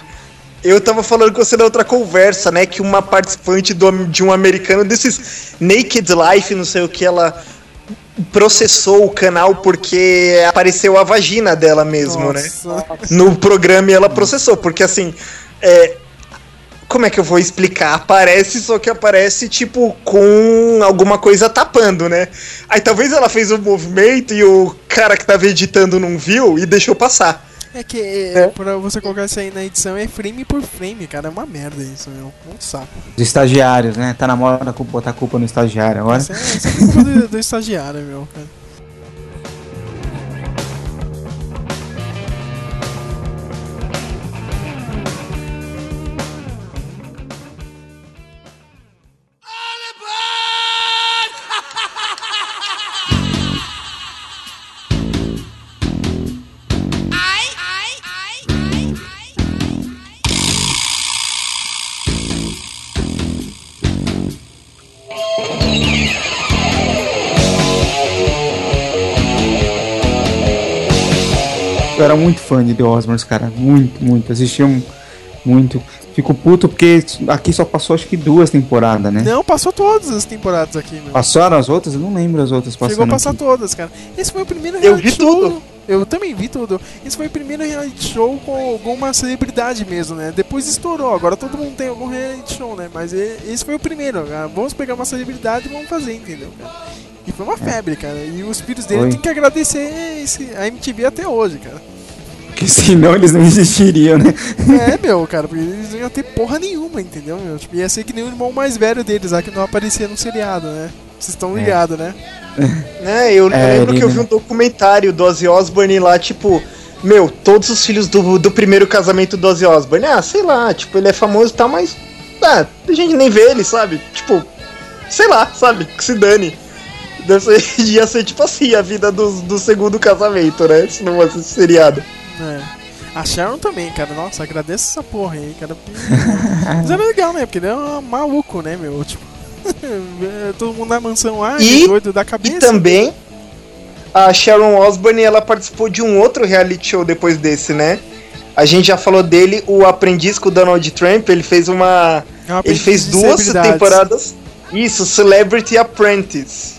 Eu tava falando com você na outra conversa, né? Que uma participante do- de um americano desses Naked Life, não sei o que, ela processou o canal porque apareceu a vagina dela mesmo, né? Nossa. No programa e ela processou, porque assim. É, como é que eu vou explicar? Aparece, só que aparece, tipo, com alguma coisa tapando, né? Aí talvez ela fez um movimento e o cara que tava editando não viu e deixou passar. É que é, pra você colocar isso aí na edição é frame por frame, cara. É uma merda isso, meu. Um saco. Os estagiários, né? Tá na moda botar a culpa no estagiário agora. Isso é, isso é culpa do, do estagiário, meu. Cara. Eu era muito fã de The Osmonds, cara. Muito, muito. Assistia um- muito. Fico puto porque aqui só passou acho que duas temporadas, né? Não, passou todas as temporadas aqui, meu. Passaram as outras? Eu não lembro as outras passando. Chegou a passar aqui. todas, cara. Esse foi o primeiro Eu reality vi show. tudo. Eu também vi tudo. Esse foi o primeiro reality show com alguma celebridade mesmo, né? Depois estourou. Agora todo mundo tem algum reality show, né? Mas esse foi o primeiro, cara. Vamos pegar uma celebridade e vamos fazer, entendeu, cara? E foi uma febre, cara. E os filhos dele tem que agradecer esse, a MTV até hoje, cara. Porque senão eles não existiriam, né? É, meu, cara, porque eles não iam ter porra nenhuma, entendeu, meu? Tipo, ia ser que nem o irmão mais velho deles lá que não aparecia no seriado, né? Vocês estão ligados, né? Né, eu, eu É, lembro ele que eu vi um documentário do Ozzy Osbourne lá, tipo, meu, todos os filhos do, do primeiro casamento do Ozzy Osbourne. Ah, sei lá, tipo, ele é famoso e tal, mas. Ah, a gente nem vê ele, sabe? Tipo, sei lá, sabe? Que se dane. Deve ser, ia ser tipo assim a vida do, do segundo casamento, né? Se não fosse seriado. É. A Sharon também, cara. Nossa, agradeço essa porra aí, cara. Mas era legal, né? Porque ele é um maluco, né, meu? Tipo, todo mundo na mansão lá, E- é doido da cabeça. E também a Sharon Osbourne ela participou de um outro reality show depois desse, né? A gente já falou dele, o aprendiz com o Donald Trump, ele fez uma. É uma ele fez duas temporadas. Isso, Celebrity Apprentice.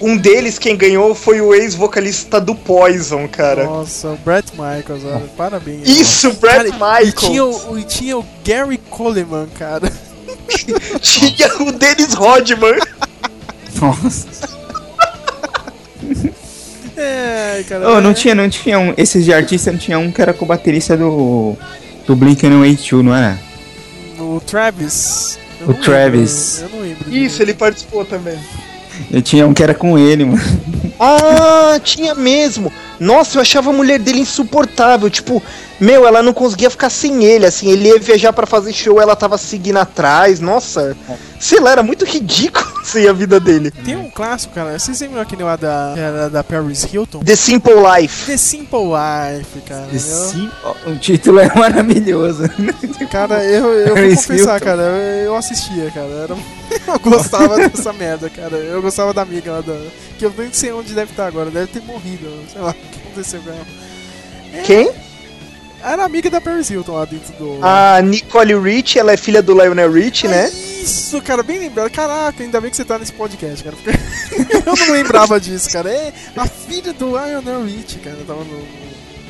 Um deles, quem ganhou, foi o ex-vocalista do Poison, cara. Nossa, o Brett Michaels, olha, parabéns. Isso, Brett Cara, E Michaels. tinha, o, e tinha o Gary Coleman, cara. Tinha o Dennis Rodman. Nossa. É, cara. Oh, não tinha, não tinha um. Esses de artista não tinha um que era com o baterista do. Do Blink-182, não era? O Travis. Eu O Travis. lembro, eu não lembro. Isso, ele participou também. Eu tinha um que era com ele, mano. Ah, tinha mesmo. Nossa, eu achava a mulher dele insuportável. Tipo, meu, ela não conseguia ficar sem ele. Assim, ele ia viajar pra fazer show, ela tava seguindo atrás. Nossa, sei lá, era muito ridículo assim a vida dele. Tem um clássico, cara. Vocês lembram aquele lá da, que era da Paris Hilton? The Simple Life. The Simple Life, cara. Eu- Sim, o título é maravilhoso. Cara, eu, eu vou confessar, Hilton. cara, eu, eu assistia, cara. Era, eu gostava dessa merda, cara. Eu gostava da amiga lá da. Que eu nem sei onde deve estar agora, deve ter morrido, sei lá, o que aconteceu com ela. É, Quem? Era amiga da Paris Hilton lá dentro do. A Nicole Rich, ela é filha do Lionel Rich, né? Isso, cara, bem lembrado. Caraca, ainda bem que você tá nesse podcast, cara. Porque eu não lembrava disso, cara. É a filha do Lionel Rich, cara. Tava no,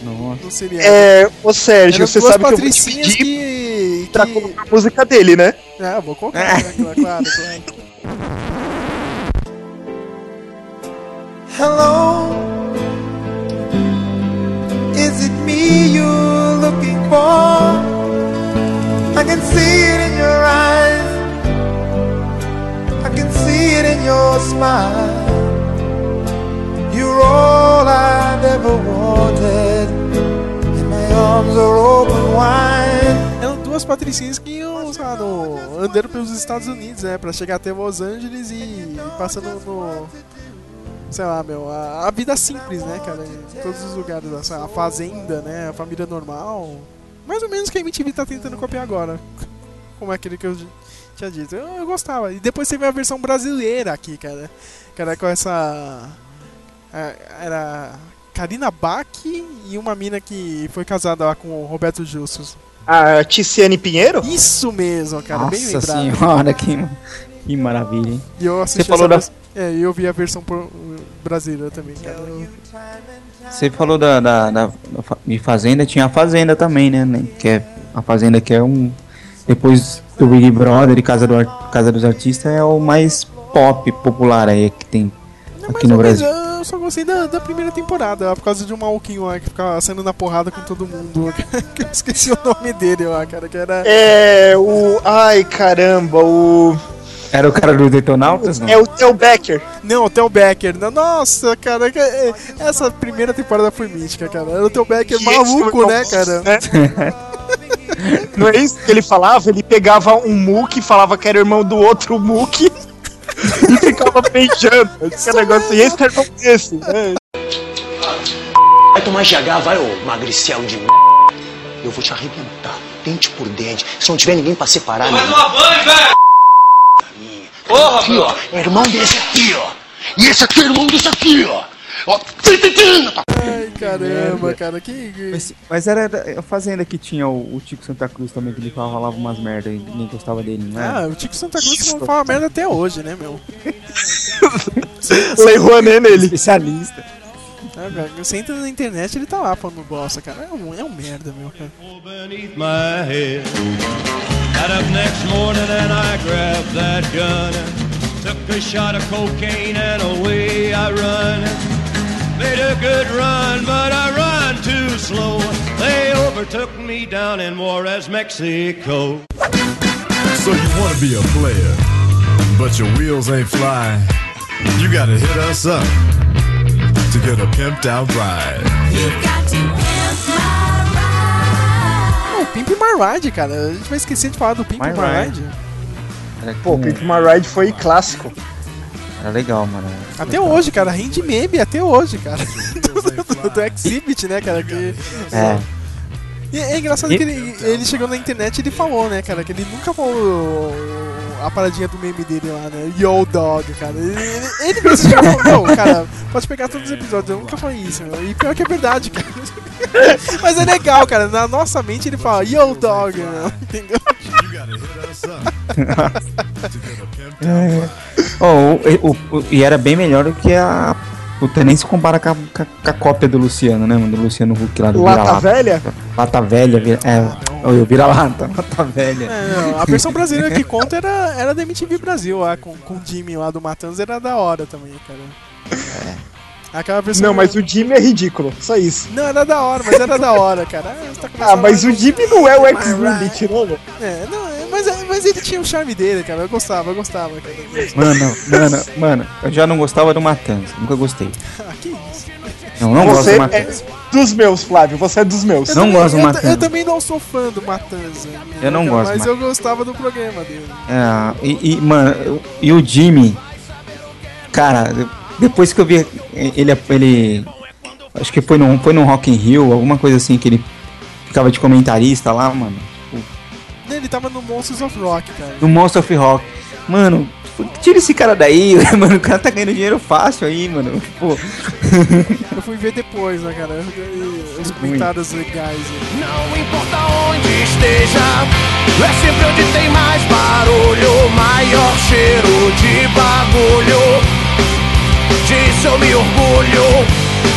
Nossa. É, ô Sérgio, você sabe que eu vou te pedir que. pra que... colocar a música dele, né? É, eu vou colocar, né? claro, claro, claro. Hello, is it me you're looking for? I can see it in your eyes, I can see it in your smile. You're all I've ever wanted, Eram duas patricinhas que iam, no, andando pelos Estados Unidos, né? Pra chegar até Los Angeles e passando no. Sei lá, meu, a, a vida simples, né, cara? Em todos os lugares, assim, a fazenda, né? A família normal. Mais ou menos que a MTV tá tentando copiar agora. Como é aquele que eu tinha dito. Eu, eu gostava. E depois teve a versão brasileira aqui, cara. Era com essa. é, Era. Karina Bach e uma mina que foi casada lá com o Roberto Justus. A Ticiane Pinheiro? Isso mesmo, cara, bem Nossa lembrado. senhora, que, que maravilha, hein? E eu assisti Você falou da, É, eu vi a versão por- brasileira também, cara. Eu- Você falou da, da, da- de Fazenda, tinha a Fazenda também, né? né, Que é a Fazenda que é um. Depois do Big Brother e Casa, do Casa dos Artistas é o mais pop popular aí que tem aqui no Mas Brasil. Eu só gostei da, da primeira temporada, por causa de um maluquinho lá que ficava saindo na porrada com todo mundo. que eu esqueci o nome dele lá, cara, que era. É, o. Ai, caramba, o. Era o cara do Detonautas, não? É o Theo Becker. Não, o Theo Becker. Nossa, cara, é- essa primeira temporada foi mística, cara. Era o Theo Becker maluco, né, cara? né? Não é isso que ele falava? Ele pegava um Mook, falava que era irmão do outro Mook e ficava beijando. Esse negócio e esse irmão desse. né? Vai tomar GH, vai, ô magricelo de m. Eu vou te arrebentar, dente por dente. Se não tiver ninguém pra separar, Vai tomar banho, velho! Porra, aqui, ó. É irmão desse aqui, ó. E esse aqui é irmão desse aqui, ó. Ó, caramba, cara, que. Mas, mas era a Fazenda que tinha o, o Tico Santa Cruz também, que ele falava umas merda e ninguém gostava dele, não Ah, o Tico Santa Cruz não fala merda até hoje, né, meu? Lei Rouanet nele. Especialista. É, velho, Você entra na internet ele tá lá falando bosta, cara. É um, é um merda, meu, cara. Got up next morning and I grabbed that gun. Took a shot of cocaine and away I run. Made a good run, but I run too slow. They overtook me down in Juarez, Mexico. So you want to be a player, but your wheels ain't flying. You gotta hit us up to get a pimped out ride. Ah, o Pimp My Ride, cara. A gente vai esquecer de falar do Pimp My, My Ride. Era Pô, com- Pimp My Ride foi clássico. Era legal, mano. Até hoje, cara. Rende meme até hoje, cara. do, do, do Exhibit, né, cara? Que, É. E é engraçado E- que ele, ele chegou na internet e ele falou, né, cara, que ele nunca falou a paradinha do meme dele lá, né? Yo Dog, cara. Ele, ele, mesmo já falou, "Não, cara, pode pegar todos os episódios, eu nunca falei isso, meu. E pior que é verdade, cara. Mas é legal, cara. Na nossa mente ele fala Yo Dog, meu. Entendeu? É. Oh, o, o- o- e era bem melhor do que a. Puta, nem se compara com a, com a- com a cópia do Luciano, né, mano? Do Luciano Huck lá do Lata Vira-Lata. Velha? Lata Velha, vira, é. Oh, eu vira-lata, Lata Velha. É, não, a versão brasileira que conta era, era da MTV Brasil, lá, com, com o Jimmy lá do Matanza, era da hora também, cara. É. Aquela versão. Não, mas o Jimmy é ridículo, só isso. Não, era da hora, mas era da hora, cara. Ah, tá Ah, mas o Jimmy não é o ex-Ruby, tirou? É, não, é, mas, mas ele tinha o charme dele, cara. Eu gostava, eu gostava, cara. Mano, mano, mano, eu já não gostava do Matanza, nunca gostei. Ah, que isso? Não, não gosto Você do é Matanza. dos meus, Flávio, você é dos meus. Eu Não também- gosto do eu, Matanza. Eu também não sou fã do Matanza. Eu não cara, gosto do Mas eu gostava do programa dele. É, e, e, mano, eu- e o Jimmy, cara, eu- depois que eu vi ele, ele acho que foi no, foi no Rock in Rio, alguma coisa assim, que ele ficava de comentarista lá, mano, Ele tava no Monsters of Rock, cara. no Monster of Rock. Mano, tira esse cara daí, mano, o cara tá ganhando dinheiro fácil aí, mano, pô. Eu fui ver depois, né, cara? Os comentários legais. né? Não importa onde esteja, é sempre onde tem mais barulho, maior cheiro de bagulho. Disso eu me orgulho,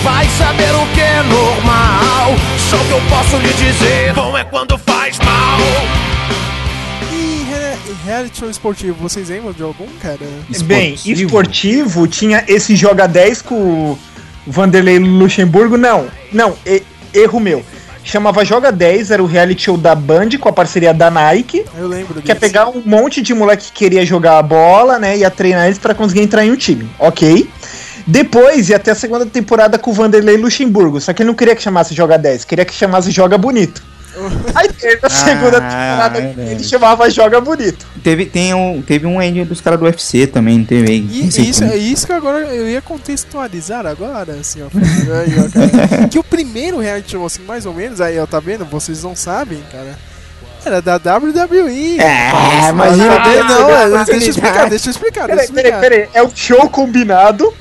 vai saber o que é normal. Só que eu posso lhe dizer: bom é quando faz mal. E re- reality show esportivo, vocês lembram de algum, cara? Bem, esportivo tinha esse Joga 10 com o Vanderlei Luxemburgo. Não, não, e- erro meu. Chamava Joga 10, era o reality show da Band com a parceria da Nike. Eu lembro Que é pegar um monte de moleque que queria jogar a bola, né? Ia treinar eles pra conseguir entrar em um time. Ok. Depois ia até a segunda temporada com o Vanderlei Luxemburgo. Só que ele não queria que chamasse Joga 10, queria que chamasse Joga Bonito. Aí teve a segunda Ah, temporada é que ele chamava Joga Bonito. Teve, tem um, teve um end dos caras do UFC também, não teve. E não isso, é isso que agora eu ia contextualizar agora, assim, ó. Aí, ó, cara. que o primeiro reality show, assim, mais ou menos, aí, ó, tá vendo? Vocês não sabem, cara. Era da WWE. É, imagina, Não, não, Deus, não, deixa eu explicar, deixa eu explicar, Peraí, deixa eu peraí, peraí. É o show combinado.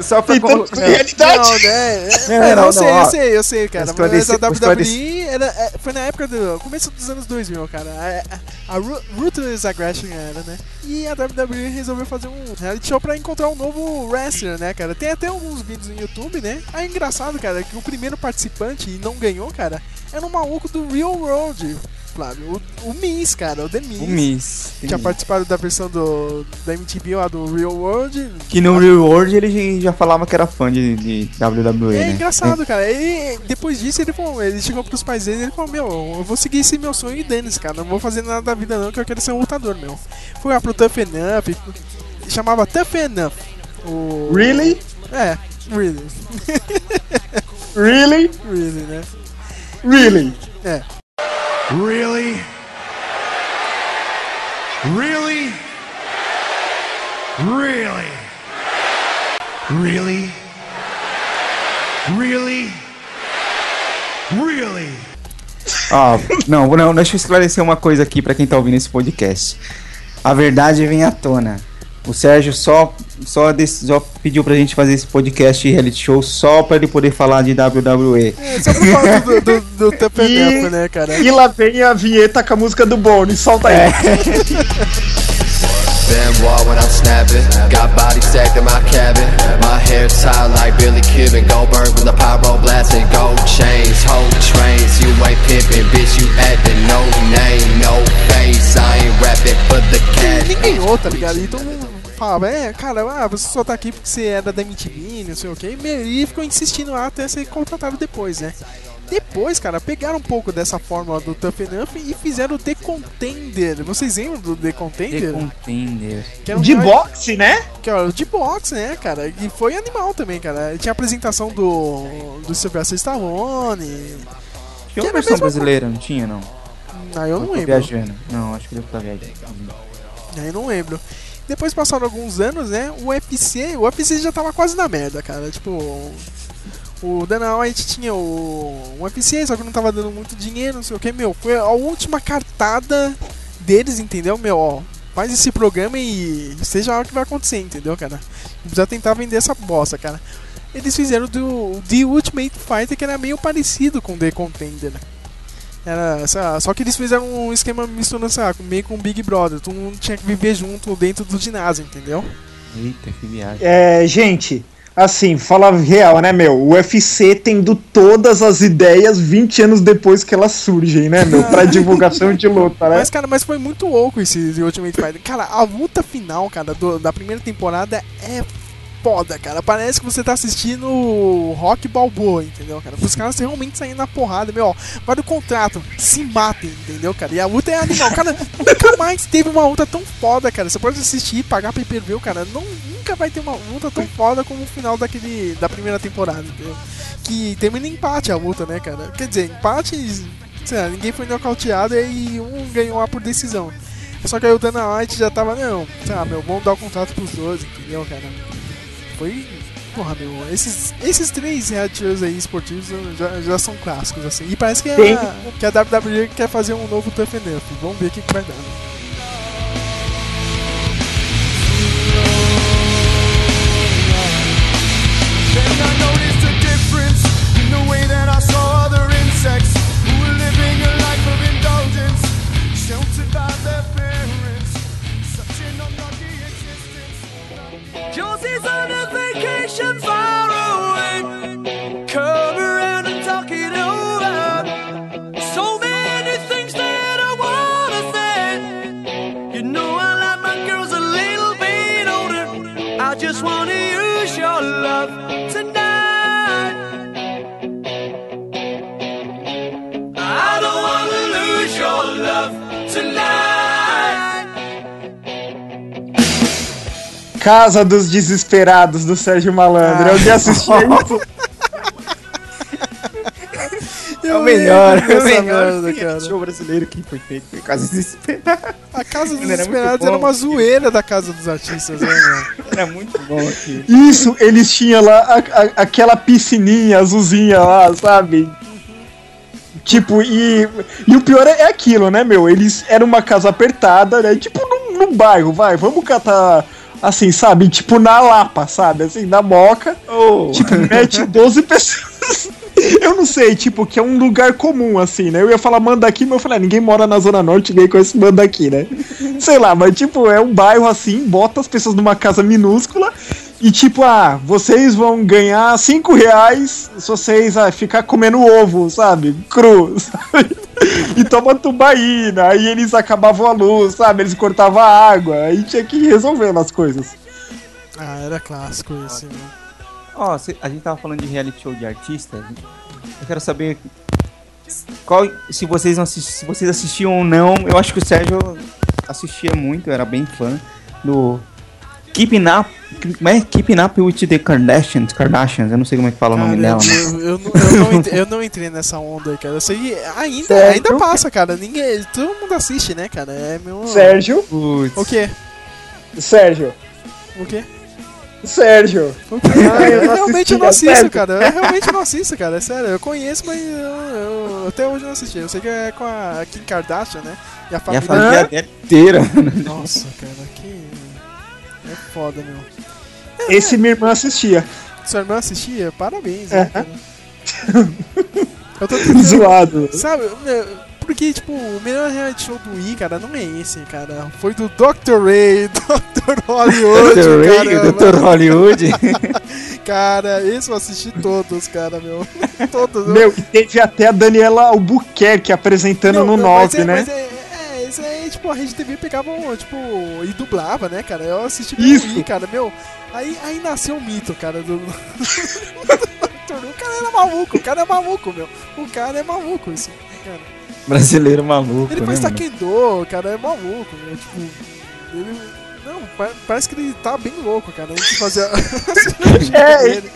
Só pra Tentando colo- fazer realidade. Não, né? Não, É, não, eu sei, não, eu sei, eu sei, cara. Mas a WWE era, é, foi na época do começo dos anos 2000, cara. A, a, a Ru- Ruthless Aggression era, né? E a WWE resolveu fazer um reality show pra encontrar um novo wrestler, né, cara? Tem até alguns vídeos no YouTube, né? Aí é engraçado, cara, que o primeiro participante e não ganhou, cara, era um maluco do Real World. Flávio, o, o Miss, cara, o The Miss. O Miss. Tinha participado da versão do, da MTV lá do Real World. Que no Real World ele já falava que era fã de, de WWE, É né? engraçado, cara. E depois disso ele falou, ele chegou pros pais dele e ele falou, meu, eu vou seguir esse meu sonho e dane cara. Não vou fazer nada da vida não, que eu quero ser um lutador, meu. Foi lá pro Tough Enough, chamava Tough Enough. O... Really? É, really. Really? really, né? Really? É. Really? Really? Really? Really? Really? Really? Ó, não, não, deixa eu esclarecer uma coisa aqui pra quem tá ouvindo esse podcast. A verdade vem à tona. O Sérgio só, só, dec- só pediu pra gente fazer esse podcast reality show só pra ele poder falar de WWE. É, só por causa do, do, do Enough, né, cara? E lá vem a vinheta com a música do Bone. Solta aí. Benoit when I'm snapping. Got body sacked in my cabin. My hair tied like Billy. Goldberg with the pyro blasting. Gold chains, whole trains. You ain't pimping, bitch. You acting no name, no face. I ain't rapping for the cat. Ninguém ganhou, tá ligado? E mundo falava, é, cara, ah, você só tá aqui porque você era da MTV, não sei o que. E ficou insistindo lá até ser contratado depois, né? Depois, cara, pegaram um pouco dessa fórmula do Tough Enough e fizeram o The Contender. Vocês lembram do The Contender? The Contender. Que era um De reality- boxe, né? Que era o de boxe, né, cara? E foi animal também, cara. Tinha a apresentação do, do Sylvester Stallone. Tinha Que uma versão brasileira, não tinha, não? Ah, eu não tô lembro. viajando. Não, acho que ele tá viajando. Aí não lembro. Depois passaram alguns anos, né? O UFC, o UFC já tava quase na merda, cara. Tipo, o Dana White tinha o, o UFC, só que não tava dando muito dinheiro, não sei o que, meu. Foi a última cartada deles, entendeu, meu? Ó, faz esse programa e seja o que vai acontecer, entendeu, cara? Precisa tentar vender essa bosta, cara. Eles fizeram do The Ultimate Fighter que era meio parecido com The Contender. Era, sei lá, só que eles fizeram um esquema misturando, sei lá, meio com Big Brother. Todo mundo tinha que viver junto dentro do ginásio, entendeu? Eita, que viagem. É, gente, assim, fala real, né, meu? O UFC tendo todas as ideias 20 anos depois que elas surgem, né, meu? Pra divulgação de luta, né? Mas, cara, mas foi muito louco esse Ultimate Fighter. Cara, a luta final, cara, do- da primeira temporada é foda, cara. Parece que você tá assistindo Rock Balboa, entendeu, cara? Os caras realmente saindo na porrada, meu, ó, vai do contrato, se matem, entendeu, cara? E a luta é animal, cara, nunca mais teve uma luta tão foda, cara. Você pode assistir, pagar pay per view, cara, não, nunca vai ter uma luta tão foda como o final daquele, da primeira temporada, entendeu? Que termina em empate a luta, né, cara? Quer dizer, empate, lá, ninguém foi nocauteado e um ganhou lá por decisão. Só que aí o Dana White já tava, não, lá, meu, vamos dar o contrato pros dois, entendeu, cara? Foi. Porra, meu, esses, esses três reality shows aí esportivos já, já são clássicos, assim. E parece que a, Tem. que a WWE quer fazer um novo Tough Enough. Vamos ver o que, que vai dar. né? Casa dos Desesperados do Sérgio Malandro. Eu já assisti isso. É o melhor, é o melhor cara. de show brasileiro que foi feito. Foi Casa Desesperada. A Casa dos Era Desesperados bom. era uma zoeira da Casa dos Artistas, né, mano? Era muito bom aqui. Isso, eles tinham lá a- a- aquela piscininha azulzinha lá, sabe? Tipo, e, e o pior é aquilo, né, meu? Eles eram uma casa apertada, né? Tipo, num, num bairro, vai, vamos catar, assim, sabe? Tipo, na Lapa, sabe? Assim, na Moca. Tipo, mete 12 pessoas. Eu não sei, tipo, que é um lugar comum, assim, né? Eu ia falar Mandaki, mas eu falei, ah, ninguém mora na Zona Norte, ninguém conhece Mandaki, né? Sei lá, mas tipo, é um bairro assim, bota as pessoas numa casa minúscula e tipo, ah, vocês vão ganhar 5 reais se vocês ah, ficar comendo ovo, sabe? Cru, sabe? E toma tubaína, aí eles acabavam a luz, sabe? Eles cortavam a água, aí tinha que ir resolvendo as coisas. Ah, era clássico esse, né? Ó, cê- a gente tava falando de reality show de artistas. Eu quero saber qual, se vocês se vocês assistiam ou não. Eu acho que o Sérgio assistia muito, era bem fã do Keeping Up, como é? Keeping Up with the Kardashians, Kardashians, eu não sei como é que fala o nome Cara, dela. né? eu, eu, não- eu não ent- eu não entrei nessa onda aí, cara. Eu sei que ainda, ainda passa, cara. Ninguém, todo mundo assiste, né, cara? É meu. Sérgio? O quê? Sérgio. O quê? Sérgio. Ah, eu eu realmente não é assisto, cara. Eu realmente não assisto, cara. É sério. Eu conheço, mas eu, eu até hoje não assisti. Eu sei que é com a Kim Kardashian, né? E a E família, a família dela inteira. Nossa, cara, que. É foda, meu. Esse minha irmã assistia. Sua irmã assistia? Parabéns, É. né, cara? Eu tô tentando- Zoado. Sabe, meu, porque, tipo, o melhor reality show do Wii, cara, não é esse, cara. Foi do Dr. Ray, Dr. Hollywood, Dr. Ray. Dr. Hollywood. cara, esse eu assisti todos, cara, meu. Todos. eu- Meu, e teve até a Daniela Albuquerque apresentando Não, no não, mas 9, é- né? Mas é, é, isso aí, tipo, a Rede TV pegava, tipo, e dublava, né, cara? Eu assisti Isso. Wii, cara, meu. Aí, aí nasceu o mito, cara, do. o cara era maluco, o cara é maluco, meu. O cara é maluco, assim, cara. Brasileiro maluco, Ele né, faz mano? taekwondo, cara, é maluco, meu. Tipo, ele. Não, pa- parece que ele tá bem louco, cara. A gente fazia. É, ele,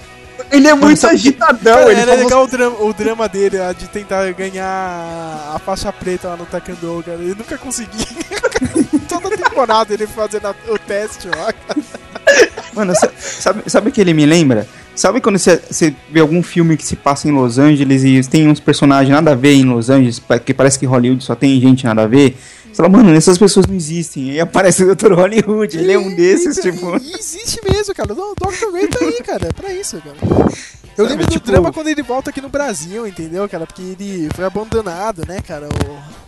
ele é muito agitadão. Cara, ele era faz legal o drama, o drama dele, a de tentar ganhar a faixa preta lá no Taekwondo, cara. Ele nunca conseguia. Toda temporada ele fazendo a- o teste lá, cara. Mano, sa- sabe, sabe o que ele me lembra? Sabe quando você, vê algum filme que se passa em Los Angeles e tem uns personagens nada a ver em Los Angeles, que parece que Hollywood só tem gente nada a ver? Fala, mano, essas pessoas não existem. Aí aparece o Dr. Hollywood, ele é um desses, tipo. E existe mesmo, cara. O Dr. Ray tá aí, cara. É pra isso, cara. Eu Sabe, lembro do tipo- drama quando ele volta aqui no Brasil, entendeu, cara? Porque ele foi abandonado, né, cara? O...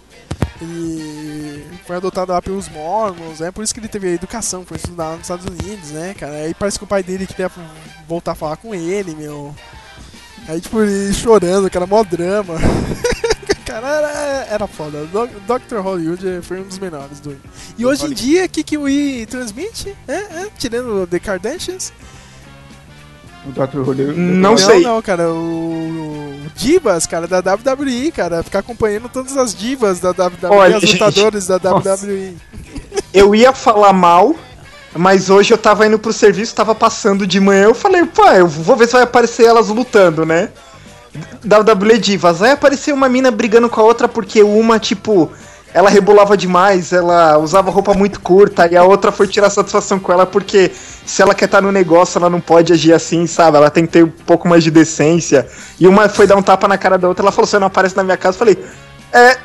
Ele foi adotado lá pelos Mormons, é por isso que ele teve a educação, foi estudar nos Estados Unidos, né, cara? Aí parece que o pai dele queria voltar a falar com ele, meu. Aí, tipo, ele chorando, cara, mó drama. cara, era, era foda. Do- Dr. Hollywood foi um dos menores do E hoje em dia, o que, que o Wii transmite? É, é, tirando The Kardashians? O Dr. Hollywood. Não sei. Não, cara, o, o Divas, cara, da WWE, cara, ficar acompanhando todas as divas da WWE, Olha, as gente, lutadoras da nossa. WWE. Eu ia falar mal, mas hoje eu tava indo pro serviço, tava passando de manhã, eu falei, pô, eu vou ver se vai aparecer elas lutando, né? WWE Divas. Aí apareceu uma mina brigando com a outra porque uma, tipo, ela rebolava demais, ela usava roupa muito curta, e a outra foi tirar satisfação com ela porque se ela quer estar no negócio, ela não pode agir assim, sabe? Ela tem que ter um pouco mais de decência. E uma foi dar um tapa na cara da outra, ela falou, você não aparece na minha casa, eu falei, é.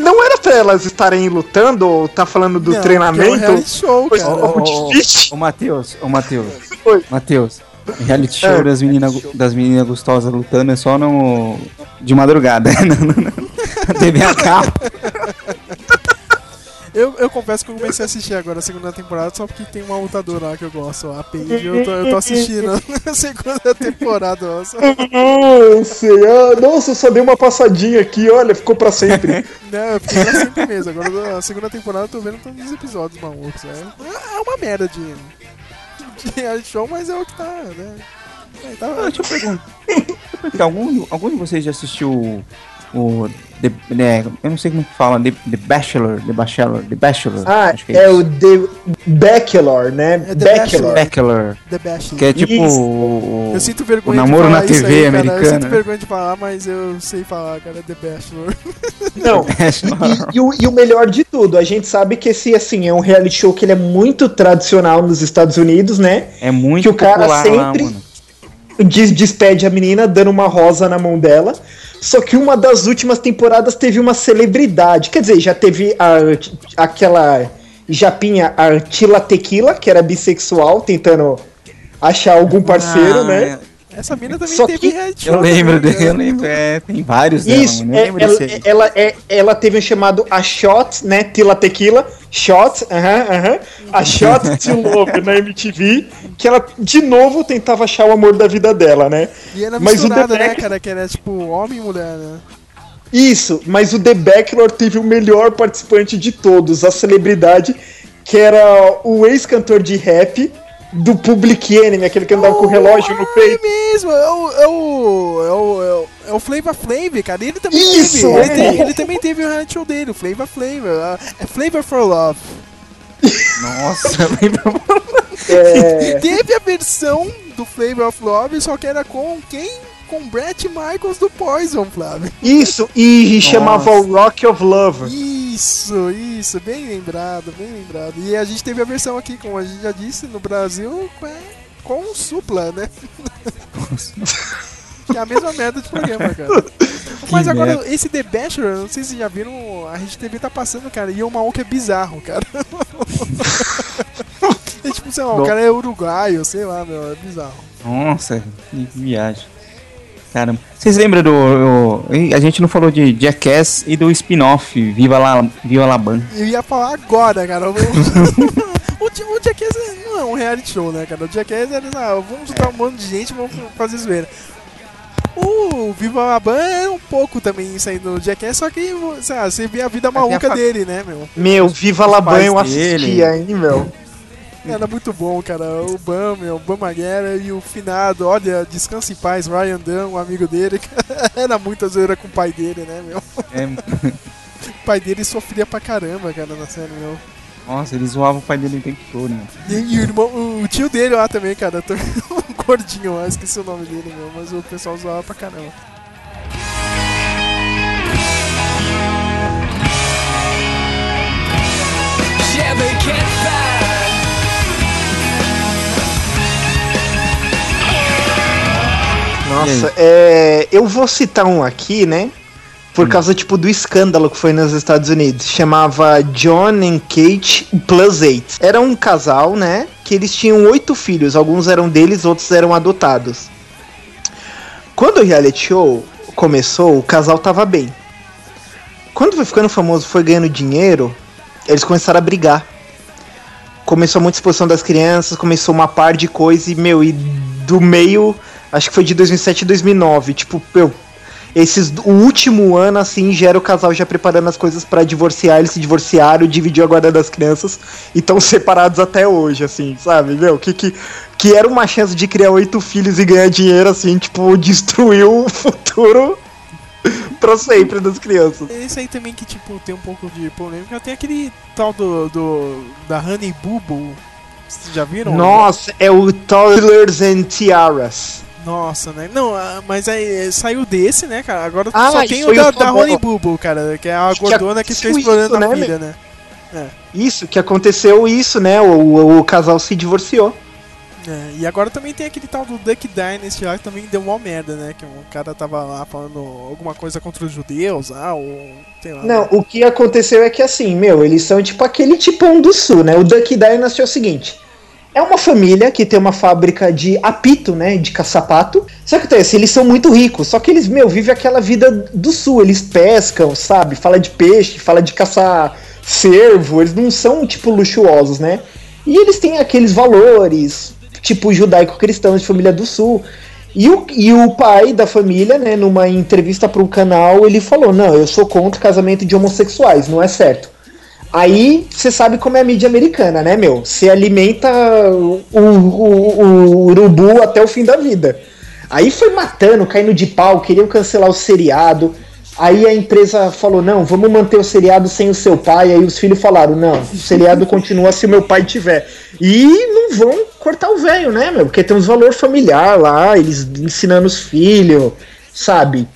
Não era pra elas estarem lutando ou tá falando do Não, treinamento? é um show, cara. ô, difícil. ô, Matheus, ô Matheus. Matheus, reality show É. das meninas das menina gostosas lutando é só no. de madrugada. Não, não, não. Na TV a cabo. Eu, eu confesso que eu comecei a assistir agora a segunda temporada só porque tem uma lutadora lá que eu gosto, a Paige. Eu tô, eu tô assistindo a segunda temporada. Nossa. Nossa, ah, nossa, eu só dei uma passadinha aqui, olha, ficou pra sempre. Não, eu fiquei pra sempre mesmo. Agora a segunda temporada eu tô vendo todos os episódios malucos. É, é uma merda de, reality show, mas é o que tá, né? É, tá- Ah, Deixa. Deixa eu perguntar, algum, algum de vocês já assistiu o. The, né, eu não sei como que fala, The, The Bachelor, The Bachelor, The Bachelor. Ah, acho que é isso. o The Bachelor, né? É The Bachelor. Bachelor. The Bachelor. Que é tipo Isso. o, Eu sinto o vergonha namoro de falar na TV aí, cara. Eu americana. sinto vergonha de falar, mas eu sei falar, cara. The Bachelor. Não, e, e o, e o melhor de tudo, a gente sabe que esse, assim, é um reality show que ele é muito tradicional nos Estados Unidos, né? É muito que o cara lá, sempre mano. des- despede a menina dando uma rosa na mão dela. Só que uma das últimas temporadas teve uma celebridade. Quer dizer, já teve a, aquela japinha, a Tila Tequila, que era bissexual, tentando achar algum parceiro, Ah, né? Essa mina também Só teve que-. Eu lembro né, dele, eu lembro. É, tem vários dela, Isso. Eu é, lembro ela, ela, é, ela teve um chamado A Shot, né? Tila Tequila, Shot, aham, aham. A Shot to Love na MTV, que ela de novo tentava achar o amor da vida dela, né? E era Mas o The né, Bac- cara? Que era tipo homem e mulher, né? Isso, mas o The Bachelor teve o melhor participante de todos, a celebridade, que era o ex-cantor de rap do Public Enemy, aquele que andava com o relógio no É peito. mesmo, é o, é o, é o, é o, é o Flava Flav, cara. Ele também Isso, teve. Ele, é. ele também teve o reality show dele, o Flava Flav. É Flavor for Love. Nossa, eu lembro. É, Teve a versão do Flavor of Love, só que era com quem? Com Brett Michaels do Poison, Flávio. isso, e chamava o Rock of Love. Isso, isso, bem lembrado, bem lembrado. E a gente teve a versão aqui, como a gente já disse, no Brasil, com, com o Supla, né? que é a mesma merda de programa, cara. Mas Que agora, merda. esse The Bachelor, não sei se vocês já viram, a Rede TV tá passando, cara, e o maluco é bizarro, cara. é tipo, sei lá, o Não. cara é uruguaio, sei lá, meu, é bizarro. Nossa, que viagem. Caramba. Vocês lembram do. o- a gente não falou de Jackass e do spin-off Viva La, Viva La Bam. Eu ia falar agora, cara. O, o, o Jackass não é um reality show, né, cara? O Jackass é, ah, vamos juntar um monte de gente e vamos fazer zoeira. O Viva a Ban é um pouco também isso aí no Jackass, só que você vê a vida maluca fa- dele, né, meu? Meu, Viva Laban eu assistia, hein, meu. Era muito bom, cara. O Bam, meu, o Bam Margera e o finado, olha, descanse em paz, Ryan Dunn, um amigo dele. Era muita zoeira com o pai dele, né, meu? É, O pai dele sofria pra caramba, cara, na série, meu. Nossa, eles zoavam o pai dele o tempo todo, né? E, e o, irmão, o tio dele lá também, cara, tô- um gordinho lá, esqueci o nome dele, meu, mas o pessoal zoava pra caramba. Nossa, é, eu vou citar um aqui, né? Por causa, tipo, do escândalo que foi nos Estados Unidos. Chamava John and Kate Plus Eight. Era um casal, né? Que eles tinham oito filhos. Alguns eram deles, outros eram adotados. Quando o reality show começou, o casal tava bem. Quando foi ficando famoso, foi ganhando dinheiro, eles começaram a brigar. Começou muita exposição das crianças, começou uma par de coisa e, meu, e do meio, acho que foi de 2007 e 2009, tipo, meu, esses, o último ano, assim, já era o casal já preparando as coisas pra divorciar, eles se divorciaram, dividiu a guarda das crianças e estão separados até hoje, assim, sabe, meu, que, que, que era uma chance de criar oito filhos e ganhar dinheiro, assim, tipo, destruiu o futuro pra sempre das crianças. Esse aí também que, tipo, tem um pouco de polêmica. Tem aquele tal do, do da Honey Boo Boo. Vocês já viram? Nossa, é o Toddlers and Tiaras. Nossa, né? Não, ah, mas aí eh, saiu desse, né, cara? Agora Ah, só tem o da, o da. Honey Boo, cara, que é a gordona que aconteceu explorando isso, a né, meu? né? É. Isso, que aconteceu isso, né? O, o, o casal se divorciou. É, e agora também tem aquele tal do Duck Dynasty lá que também deu uma merda, né? Que um cara tava lá falando alguma coisa contra os judeus, ah, ou sei lá. Não, o que aconteceu é que assim, meu, eles são tipo aquele tipão do sul, né? O Duck Dynasty é o seguinte. É uma família que tem uma fábrica de apito, né? De caçapato. Só que acontece, eles são muito ricos. Só que eles, meu, vivem aquela vida do sul. Eles pescam, sabe? Fala de peixe, fala de caçar cervo. Eles não são, tipo, luxuosos, né? E eles têm aqueles valores, tipo, judaico-cristãos de família do sul. E o, e o pai da família, né, numa entrevista para um canal, ele falou: Não, eu sou contra o casamento de homossexuais, não é certo. Aí você sabe como é a mídia americana, né, meu? Você alimenta o, o, o- urubu até o fim da vida. Aí foi matando, caindo de pau, queriam cancelar o seriado. Aí a empresa falou: não, vamos manter o seriado sem o seu pai. Aí os filhos falaram: não, o seriado continua se o meu pai tiver. E não vão cortar o velho, né, meu? Porque tem uns valor familiar lá, eles ensinando os filhos, sabe?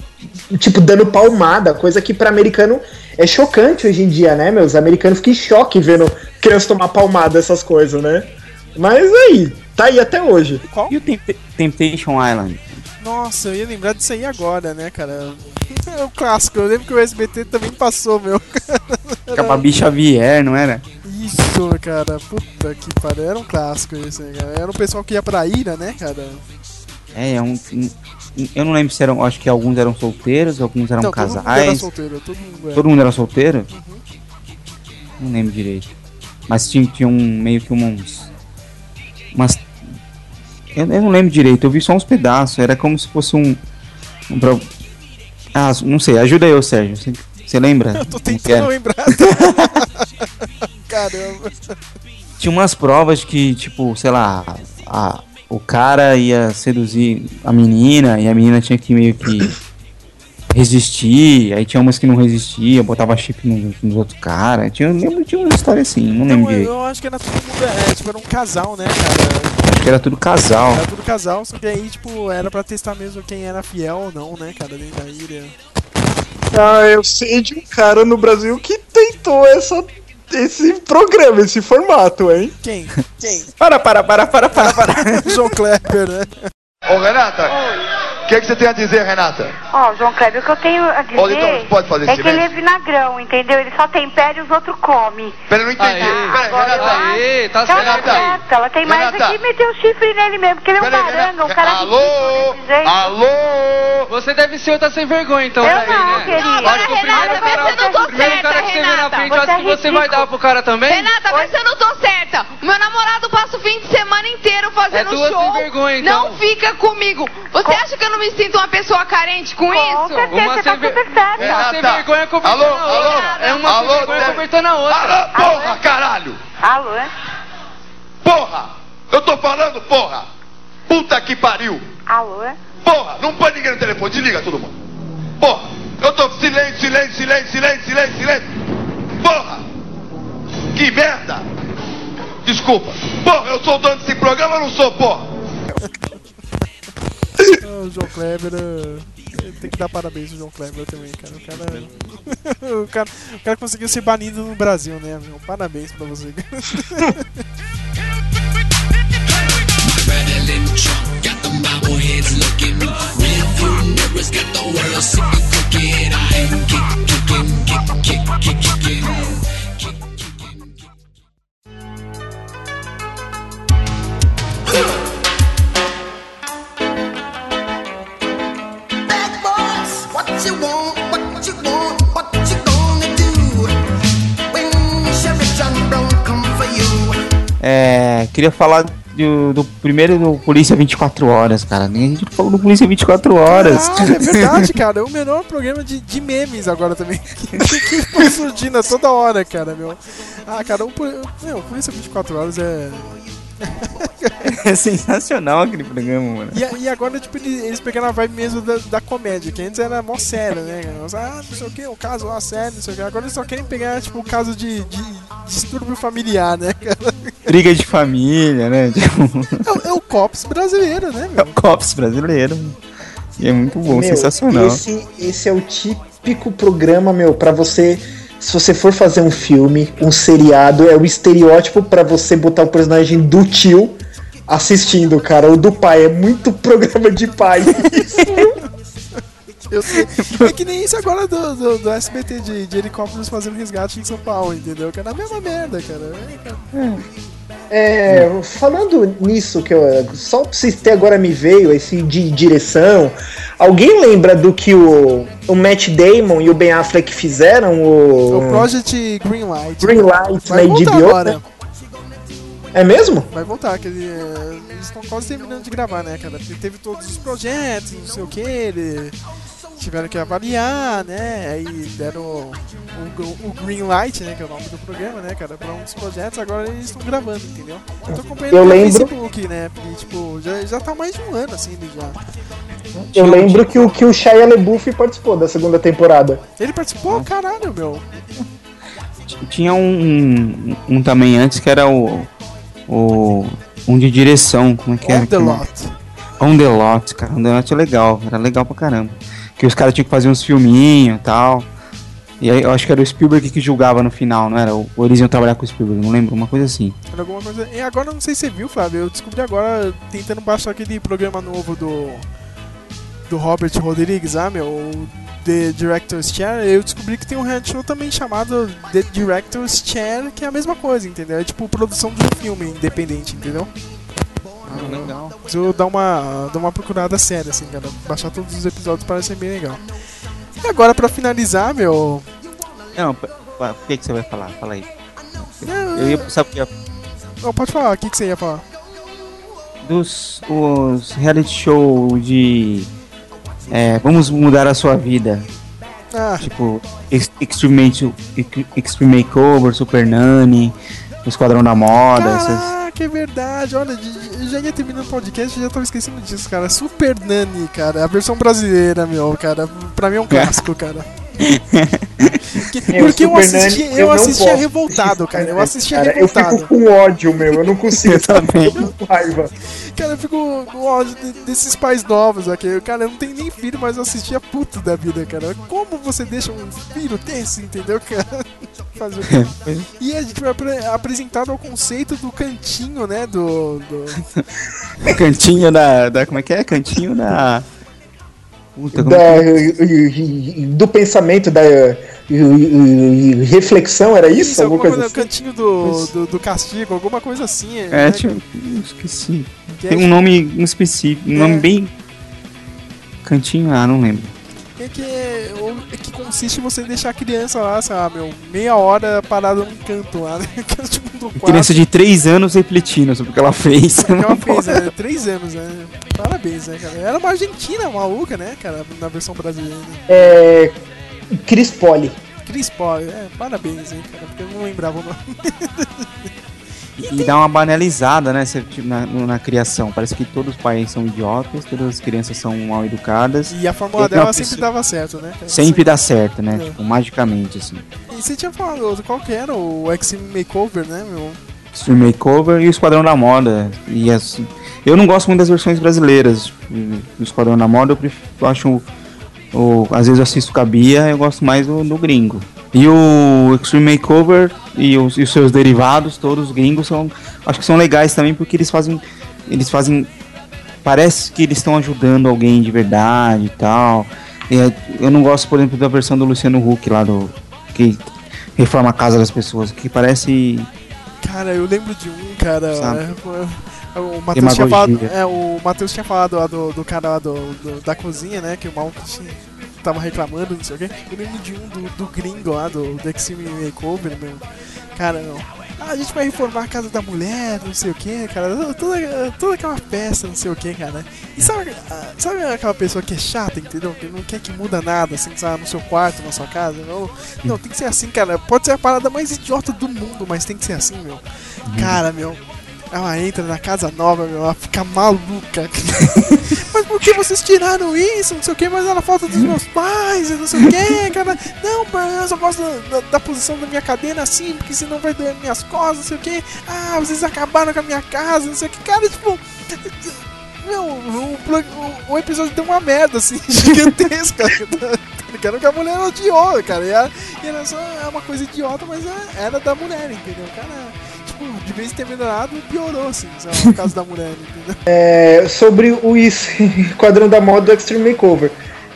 Tipo, dando palmada, coisa que pra americano é chocante hoje em dia, né, meu? Os americanos ficam em choque vendo criança tomar palmada, essas coisas, né? Mas aí, tá aí até hoje. E o Temp- Temptation Island? Nossa, eu ia lembrar disso aí agora, né, cara? É o clássico, eu lembro que o SBT também passou, meu. Ficava Bicha Xavier, não era? Isso, cara, puta que pariu. Era um clássico esse aí, cara. Era um pessoal que ia pra ira, né, cara? É, é um. Eu não lembro se eram. Acho que alguns eram solteiros, alguns eram Não, todo mundo casais. era solteiro, todo mundo era. Todo mundo era solteiro? Não lembro direito. Mas tinha, tinha um meio que uns. Umas. Eu, eu não lembro direito, eu vi só uns pedaços. Era como se fosse um. um pro- Ah, não sei, ajuda eu, Sérgio. Você, você lembra? Eu tô tentando lembrar. Caramba. Tinha umas provas que, tipo, sei lá, a, o cara ia seduzir a menina e a menina tinha que meio que resistir. Aí tinha umas que não resistiam, botava chip no- nos outros caras. Tinha, eu lembro de uma história assim, não lembro Não, eu, direito. eu acho que era todo mundo. É, tipo, era um casal, né, cara? Acho que era tudo casal. Era tudo casal, só que aí, tipo, era pra testar mesmo quem era fiel ou não, né, cara, dentro da ilha. Ah, eu sei de um cara no Brasil que tentou essa, esse programa, esse formato, hein? Quem? Quem? Para, para, para, para, para, para. João Kleber, né? Ô Renata, que, que você tem a dizer, Renata? Ó, João Kleber, o que eu tenho a dizer Ô, então, pode fazer é que ele é vinagrão, entendeu? Ele só tempera e os outros comem. Pera, eu não entendi. Pera, Agora, Renata. Aê, tá tá certo. certo. Ela tem mais Renata. aqui e meteu o chifre nele mesmo, porque ele é um baranga, um Renata. cara Alô? ridículo jeito. Alô? Você deve ser outra sem vergonha, então, Eu daí, não, né? querido. Eu Acho que o primeiro Renata, cara, mas eu não tô o primeiro certa, cara que você vê na Renata. frente, Você acho é que você vai dar pro cara também? Renata, mas eu não tô certa. O meu namorado passa o fim de semana inteiro fazendo É duas show. sem vergonha, então. Não fica comigo. Você acha que eu não me sinto uma pessoa carente com, isso? certeza, Uma você tá ver- super certa. Uma sem Renata. vergonha cobertando Alô, a outra. alô? É uma Alô, sem vergonha cobertando a outra. Ah, porra, caralho! Alô? Porra! Eu tô falando, porra! Puta que pariu! Alô? Porra! Não põe ninguém no telefone, desliga todo mundo! Porra! Eu tô. Silêncio, silêncio, silêncio, silêncio, silêncio, silêncio! Porra! Que merda! Desculpa! Porra, eu sou o dono desse programa ou não sou, porra? o João Kleber. Eh, tem que dar parabéns ao João Kleber também, cara. O cara, o cara, o cara conseguiu ser banido no Brasil, né, meu? Parabéns pra você. É, queria falar do, do primeiro do Polícia 24 Horas, cara. Nem a gente falou do Polícia 24 Horas. Ah, é verdade, cara. É o melhor programa de, de memes agora também. que tá surgindo a toda hora, cara, meu. Ah, cara, o, Poli- meu, Polícia 24 Horas é. é sensacional aquele programa, mano. E, a- e agora, tipo, eles, eles pegaram a vibe mesmo da, da comédia, que antes era mó sério, né? Ah, não sei o que, o caso lá sério, não sei o que. Agora eles só querem pegar, tipo, o caso de, de distúrbio familiar, né, cara? Briga de família, né? Tipo, É, o- é o Cops brasileiro, né, meu? Cops brasileiro. E é muito bom, Meu, sensacional. Esse, esse é o típico programa, meu, pra você. Se você for fazer um filme, um seriado, é o estereótipo pra você botar o personagem do tio assistindo, cara. O do pai. É muito programa de pai. Eu sei. É que nem isso agora do, do, do SBT de, de helicópteros fazendo resgate em São Paulo, entendeu? Que é a mesma merda, cara. É, cara. É, falando nisso, que eu, só pra vocês terem agora me veio, esse de direção. Alguém lembra do que o, o Matt Damon e o Ben Affleck fizeram? O, O Project Greenlight. Greenlight Vai na voltar HBO? agora. né? É mesmo? Vai voltar, que ele, é, eles estão quase terminando de gravar, né, cara? Porque teve todos os projetos, não sei o que, ele tiveram que avaliar, né? Aí deram o, o, o Green Light, né? Que é o nome do programa, né, cara? Pra um dos projetos, agora eles estão gravando, entendeu? Eu tô acompanhando Eu lembro- Facebook, né? Porque, tipo, já, já tá mais de um ano, assim, ele já. Eu lembro que o, que o Shia LaBeouf participou da segunda temporada. Ele participou? Caralho, meu. Tinha um, um, um também antes que era o. o um de direção, como é que era? On the lot. On the Lot, cara. On the Lot é legal, era legal pra caramba. Que os caras tinham que fazer uns filminhos e tal. E aí eu acho que era o Spielberg que julgava no final, não era? Ou eles iam trabalhar com o Spielberg, não lembro, uma coisa assim. Era alguma coisa. E agora não sei se você viu, Flávio. Eu descobri agora tentando baixar aquele programa novo do. Do Robert Rodrigues, ah, meu. o The Director's Chair. Eu descobri que tem um reality show também chamado The Director's Chair, que é a mesma coisa, entendeu? É tipo produção de um filme independente, entendeu? Ah, legal. Se eu dar uma, dar uma procurada séria, assim, cara. Baixar todos os episódios parece ser bem legal. E agora, pra finalizar, meu. Não, o que, que você vai falar? Fala aí. Eu ia sabe o que ia Não, pode falar, o que, que você ia falar? dos os reality show de é, vamos mudar a sua vida. Ah. Tipo, Ex- Extreme, Ex- Extreme Makeover, Super Nani, o Esquadrão da Moda, essas. Caraca, é verdade. Olha, eu já ia terminando o podcast e já tava esquecendo disso, cara. Super Nani, cara. A versão brasileira, meu, cara. Pra mim é um clássico, cara. Porque eu assistia, eu assistia revoltado, cara. Eu assistia Cara, eu revoltado. fico com ódio, meu. Eu não consigo. Eu também. Eu fico com raiva. Cara, eu fico com ódio de- desses pais novos aqui. Cara, eu não tenho nem filho, mas eu assistia puto da vida, cara. Como você deixa um filho desse, entendeu, cara? Fazer o quê? E a gente vai apre- apresentado ao conceito do cantinho, né? Do. do... Cantinho da, da. Como é que é? Cantinho da. Puta, Da, é é? do pensamento, da reflexão, era isso? Isso, Alguma coisa coisa, assim? cantinho do, do, do castigo, alguma coisa assim. É, né, tipo, esqueci. Que Tem é um nome específico, um É. nome bem. Cantinho, ah, não lembro. É que, é, o- é que consiste em você deixar a criança lá, sei lá, meu, meia hora parada num canto lá, né? É tipo. Criança de 3 anos refletindo sobre o que ela fez. que ela fez, né? Três anos, né? Parabéns, né, cara? Era uma argentina maluca, né, cara, na versão brasileira. É. Chris Poli. Chris Paul, é, parabéns, hein, cara, porque eu não lembrava o nome. E dá uma banalizada, né? tipo, na, na criação. Parece que todos os pais são idiotas, todas as crianças são mal educadas. E a fórmula E dela uma sempre pessoa- dava certo, né? Sempre dá certo, né? É. Tipo, magicamente, assim. E você tinha falado qual que era? O Extreme Makeover, né, meu? Stream Makeover e o Esquadrão da Moda. E assim, eu não gosto muito das versões brasileiras do Esquadrão da Moda, eu, prefiro, eu acho. O, o- às vezes eu assisto com a Bia, eu gosto mais do, do gringo. E o Extreme Makeover e os, e os seus derivados, todos os gringos, são, acho que são legais também porque eles fazem. Eles fazem. Parece que eles estão ajudando alguém de verdade e tal. É- eu não gosto, por exemplo, da versão do Luciano Huck lá do. Que reforma a casa das pessoas, que parece. Cara, eu lembro de um, cara. É, foi- o Matheus tinha falado. É, o Matheus tinha falado lá do, do cara lá do, do- da cozinha, né? Que o maluco tinha, tava reclamando, não sei o quê. Eu lembro de um do, do gringo lá, do, do Extreme Makeover, meu. Cara, não. Ah, a gente vai reformar a casa da mulher, não sei o que, cara. Toda, toda aquela festa, não sei o que, cara. E sabe, ah, sabe aquela pessoa que é chata, entendeu? Que não quer que muda nada, assim, sabe, no seu quarto, na sua casa. Não, não, tem que ser assim, cara. Pode ser a parada mais idiota do mundo, mas tem que ser assim, meu. Cara, meu. Ela entra na casa nova, meu, ela fica maluca. mas por que vocês tiraram isso? Não sei o que, mas era falta dos meus pais, não sei o que, cara. Não, eu só gosto da, da- da posição da minha cadeira assim, porque senão vai doer minhas costas, não sei o que. Ah, vocês acabaram com a minha casa, não sei o que. Cara, tipo. Meu, o, o- o episódio deu uma merda, assim, gigantesca. Quero que a mulher odiou, cara. E era, e era só uma coisa idiota, mas é- era da mulher, entendeu? Cara, tipo, de vez em ter melhorado, piorou, assim, sabe, no caso da mulher, entendeu? É, sobre o is- Quadrão da Moda do Extreme Makeover.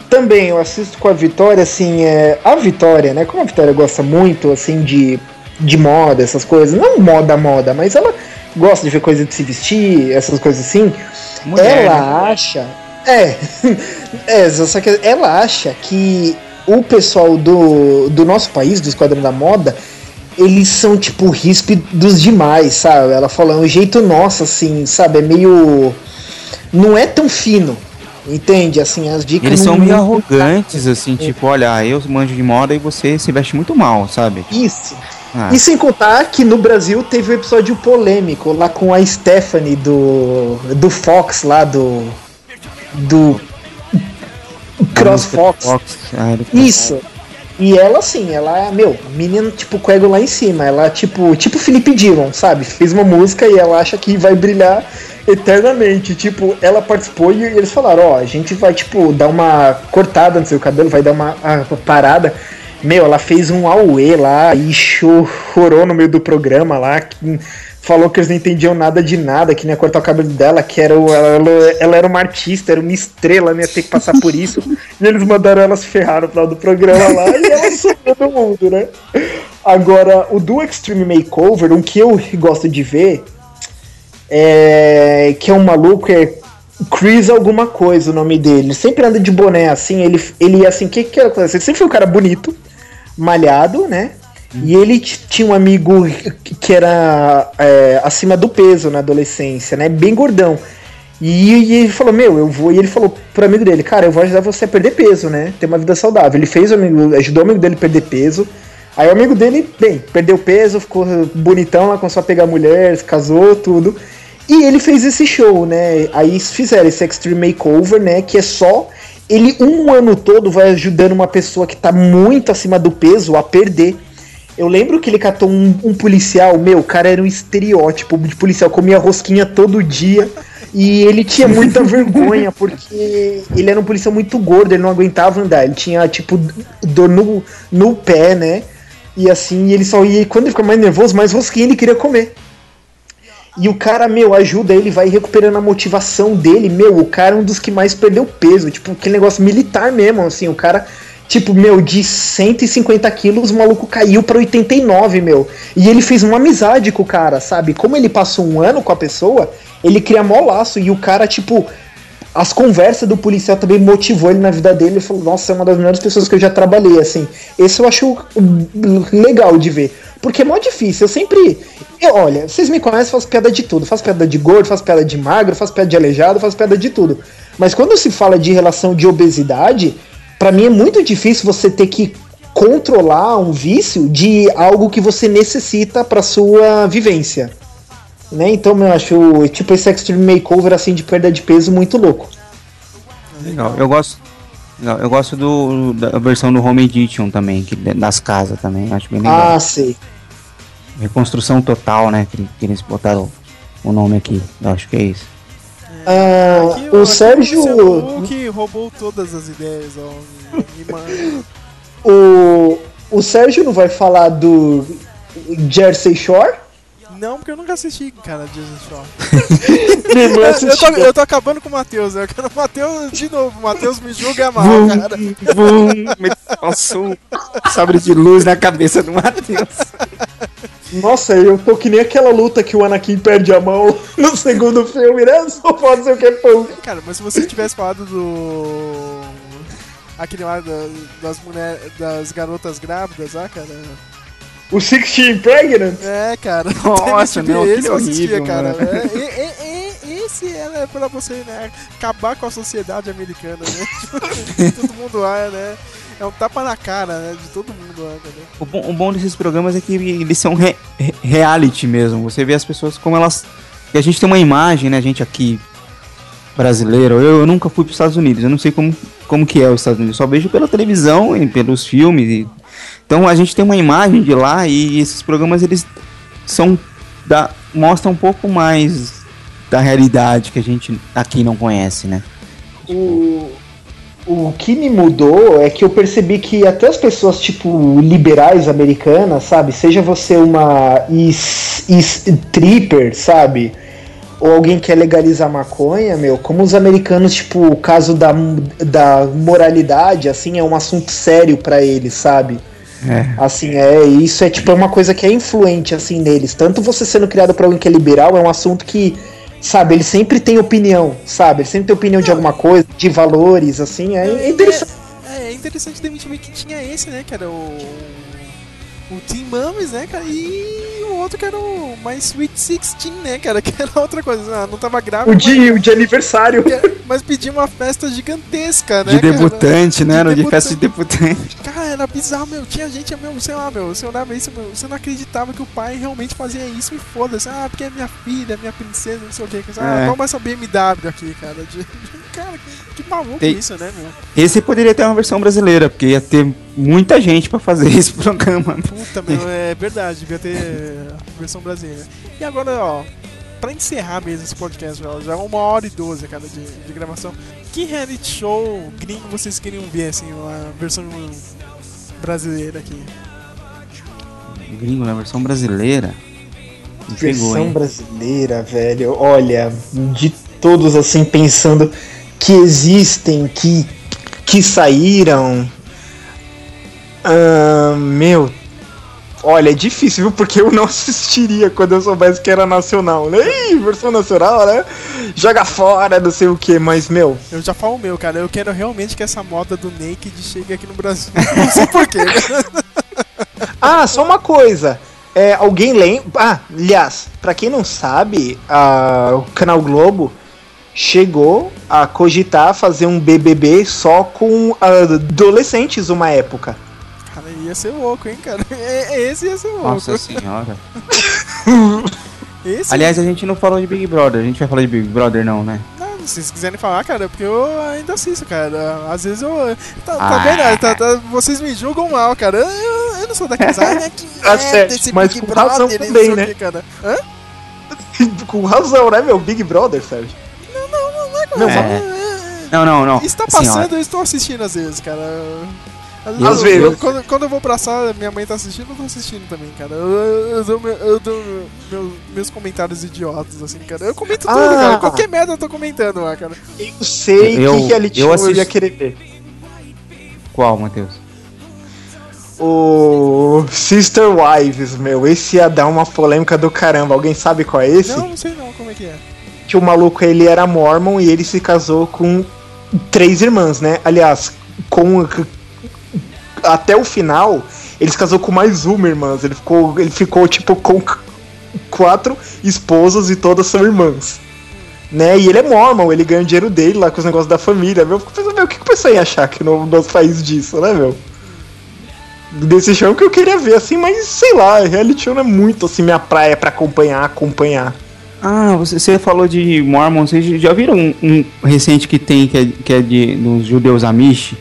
Também eu assisto com a Vitória, assim, é, a Vitória, né? Como a Vitória gosta muito, assim, de, de moda, essas coisas. Não moda, moda, mas ela gosta de ver coisa de se vestir, essas coisas assim. Mulher, ela né? acha. É, é, só que ela acha que o pessoal do, do nosso país, do Esquadrão da Moda, eles são tipo ríspidos demais, sabe? Ela fala, é um jeito nosso, assim, sabe? É meio. Não é tão fino, entende? Assim, as dicas. Eles são meio arrogantes, assim, tipo, olha, eu manjo de moda e você se veste muito mal, sabe? Isso. Ah. E sem contar que no Brasil teve um episódio polêmico lá com a Stephanie do, do Fox lá do. Do. Cross Fox. Ah, ele- Isso. E ela, assim, ela é, meu, menina, tipo, com lá em cima. Ela, tipo, tipo Felipe Dillon, sabe? Fez uma música e ela acha que vai brilhar eternamente. Tipo, ela participou e eles falaram, ó, a gente vai, tipo, dar uma cortada no seu cabelo, vai dar uma, ah, parada. Meu, ela fez um auê lá e chorou no meio do programa lá. Falou que eles não entendiam nada de nada, que não ia cortar o cabelo dela, que era o- ela, ela, era uma artista, era uma estrela, não ia ter que passar por isso. e eles mandaram ela se ferrar no final do programa lá e ela sumiu do mundo, né? Agora, o do Extreme Makeover, um que eu gosto de ver é que é um maluco, é Chris alguma coisa o nome dele. Ele sempre anda de boné assim, ele, ele assim, que que acontece? Ele sempre foi um cara bonito, malhado, né? E ele tinha um amigo que era é, acima do peso na adolescência, né? Bem gordão. E, e ele falou, meu, eu vou. E ele falou pro amigo dele, cara, eu vou ajudar você a perder peso, né? Ter uma vida saudável. Ele fez o amigo, ajudou o amigo dele a perder peso. Aí o amigo dele, bem, perdeu peso, ficou bonitão lá, começou a pegar mulher, casou, tudo. E ele fez esse show, né? Aí fizeram esse Extreme Makeover, né? Que é só. Ele um ano todo vai ajudando uma pessoa que tá muito acima do peso a perder. Eu lembro que ele catou um, um policial, meu, o cara era um estereótipo de policial, comia rosquinha todo dia. E ele tinha muita vergonha, porque ele era um policial muito gordo, ele não aguentava andar. Ele tinha, tipo, dor no, no pé, né? E assim, ele só ia. Quando ele ficava mais nervoso, mais rosquinha ele queria comer. E o cara, meu, ajuda ele, vai recuperando a motivação dele. Meu, o cara é um dos que mais perdeu peso. Tipo, aquele negócio militar mesmo, assim. O cara, tipo, meu, de 150 quilos, o maluco caiu pra 89, meu. E ele fez uma amizade com o cara, sabe? Como ele passou um ano com a pessoa, ele cria mó laço. E o cara, tipo, as conversas do policial também motivou ele na vida dele. Ele falou, nossa, é uma das melhores pessoas que eu já trabalhei, assim. Esse eu acho hum, legal de ver. Porque é mó difícil. Eu sempre. Eu, olha, vocês me conhecem, faço piada de tudo. Faço piada de gordo, faço piada de magro, faço piada de aleijado, faço piada de tudo. Mas quando se fala de relação de obesidade, pra mim é muito difícil você ter que controlar um vício de algo que você necessita pra sua vivência. Né? Então eu acho tipo esse extreme makeover assim de perda de peso muito louco. Legal. Eu gosto. legal, Eu gosto do, da versão do Home Edition também, que, das casas também. Acho bem legal. Ah, sei. Reconstrução total, né? Que, que eles botaram o nome aqui. Eu acho que é isso. Ah, Aqui, o Sérgio. Luciano Huck roubou todas as ideias, ó. O, o Sérgio não vai falar do Jersey Shore? Não, porque eu nunca assisti, cara, Disney Shore. Minha irmã eu, tô, eu tô acabando com o Matheus, eu quero o Matheus de novo. O Matheus me julga mal, Vum, cara. vum, me passou um sabre de luz na cabeça do Matheus. Nossa, eu tô que nem aquela luta que o Anakin perde a mão no segundo filme, né? Só pode ser o que for. Cara, mas se você tivesse falado do. Aquele lá da- das mulheres. das garotas grávidas lá, cara. O Sixteen Pregnant? É, cara. Nossa, não, esse que eu assistia, horrível, cara. É, e- e- e- esse era pra você, né? Acabar com a sociedade americana, né? todo mundo lá, né? É um tapa na cara, né? De todo mundo lá, entendeu? O bom, o bom desses programas é que eles são re- re- reality mesmo. Você vê as pessoas como elas. E a gente tem uma imagem, né? A gente aqui, brasileiro. Eu, eu nunca fui para os Estados Unidos. Eu não sei como, como que é os Estados Unidos. Eu só vejo pela televisão e pelos filmes. e- Então a gente tem uma imagem de lá e esses programas eles são. Da, mostram um pouco mais da realidade que a gente aqui não conhece, né? O, o que me mudou é que eu percebi que até as pessoas, tipo, liberais americanas, sabe? Seja você uma is, is, tripper, sabe? Ou alguém que quer legalizar maconha, meu, como os americanos, tipo, o caso da, da moralidade, assim, é um assunto sério pra eles, sabe? É. Assim, é, isso é tipo é uma coisa que é influente assim neles. Tanto você sendo criado por alguém que é liberal, é um assunto que, sabe, ele sempre tem opinião, sabe? Ele sempre tem opinião de alguma coisa, de valores, assim, é, é interessante. É, é interessante que tinha esse, né, cara? O. O Team Mames, né, cara? E o outro que era o My Sweet 16, né, cara? Que era outra coisa. Ah, não tava grávida. O de, o de aniversário. mas, mas pedia uma festa gigantesca, né? De cara? debutante, né? No de festa de debutante. Cara, era bizarro, meu. Tinha gente, meu, sei lá, meu. Você olhava isso, meu. Você não acreditava que o pai realmente fazia isso e foda-se. Ah, porque é minha filha, é minha princesa, não sei o que. Ah, É. toma essa BMW aqui, cara. De- Cara, que, que maluco Tem- isso, né, meu? Esse poderia ter uma versão brasileira, porque ia ter muita gente pra fazer esse programa. Puta, meu, é verdade, devia ter a versão brasileira. E agora, ó, pra encerrar mesmo esse podcast, ó, já é uma hora e doze, cara, de, de gravação. Que reality show gringo vocês queriam ver, assim, uma versão brasileira aqui? Gringo na versão brasileira. Versão brasileira, velho. Olha, de todos assim pensando que existem, que que saíram. Ah, meu, olha, é difícil, viu? Porque eu não assistiria quando eu soubesse que era nacional, né? Ih, versão nacional, né? Joga fora, não sei o que, mas meu. Eu já falo o meu, cara. Eu quero realmente que essa moda do Naked chegue aqui no Brasil. Não sei porquê. Ah, só uma coisa. É, alguém lembra. Ah, aliás, pra quem não sabe, a- o Canal Globo chegou a cogitar fazer um BBB só com adolescentes uma época. Ia ser louco, hein, cara. É- Esse ia ser louco. Nossa senhora. Esse... Aliás, a gente não falou de Big Brother. A gente vai falar de Big Brother, não, né? Não, se vocês quiserem falar, cara, porque eu ainda assisto, cara. Às vezes eu. Tá, tá Ah. vendo? Tá- tá- vocês me julgam mal, cara. Eu, eu- não sou daqueles. Ah, é que Tá é certo, desse mas Big com razão Brother, não também, né? cara. Hã? com razão, né, meu? Big Brother, Sérgio. Não, não, não, não é com razão. É. Não, não, não. Isso tá ó, passando, eu estou assistindo às vezes, cara. Às vezes. eu- quando, quando eu vou pra sala, minha mãe tá assistindo, eu tô assistindo também, cara. Eu, eu- eu dou, meu- eu dou meu- meus comentários idiotas, assim, cara. Eu comento tudo, Ah. cara. Qualquer merda eu tô comentando lá, cara. Eu sei Eu- que reality eu show eu assisto- ia querer ver. Qual, Matheus? O Sister Wives, meu, esse ia dar uma polêmica do caramba. Alguém sabe qual é esse? Não, não sei não como é que é. Que o maluco ele era mormon e ele se casou com três irmãs, né? Aliás, com até o final, ele se casou com mais uma irmã. Ele ficou, ele ficou tipo com quatro esposas e todas são irmãs. Né? E ele é mormon, ele ganha o dinheiro dele lá com os negócios da família. Meu, eu fico pensando, meu, o que que o pessoal ia achar que no nosso país disso, né, meu? Desse show que eu queria ver, assim, mas sei lá, reality show não é muito assim minha praia pra acompanhar, acompanhar. Ah, você, você falou de Mormon. Vocês já viram um, um recente que tem, que é, que é de, dos judeus Amish?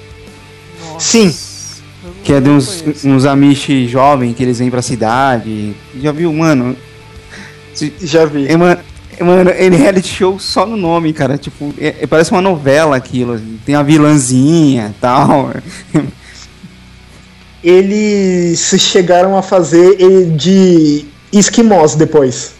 Sim. Que é de uns, uns Amish jovens que eles vêm pra cidade. Já viu, mano? Já vi. É, mano, é, mano, ele é reality show só no nome, cara. Tipo, é- é- parece uma novela aquilo. assim. Tem a vilãzinha e tal. Eles chegaram a fazer de esquimós depois.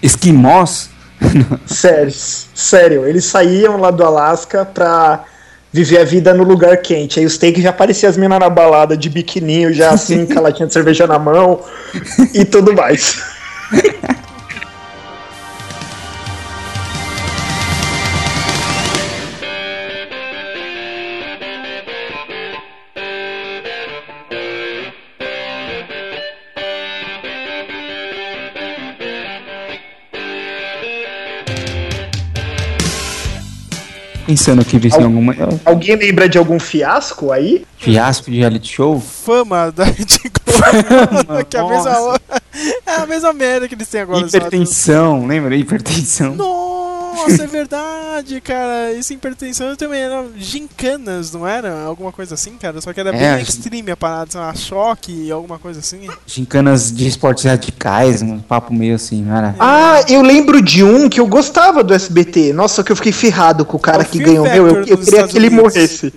Esquimós? Sério, sério. Eles saíam lá do Alasca pra viver a vida no lugar quente. Aí os takes já apareciam as minas na balada de biquininho, já assim, com a latinha de cerveja na mão e tudo mais. Pensando aqui, ver se alguma. Alguém lembra de algum fiasco aí? Fiasco de reality show? Fama da Rede Globo. que é a mesma, é a mesma merda que eles têm agora. Hipertensão, lembra? Hipertensão. Nossa, é verdade, cara. Isso hipertensão também era gincanas, não era? Alguma coisa assim, cara? Só que era É, bem a extreme a parada, sei lá, choque, alguma coisa assim. Gincanas de esportes radicais, um papo meio assim, não era? Ah, eu lembro de um que eu gostava do SBT. Nossa, que eu fiquei ferrado com o cara que ganhou. Meu, eu, eu queria Estados que ele Unidos. morresse.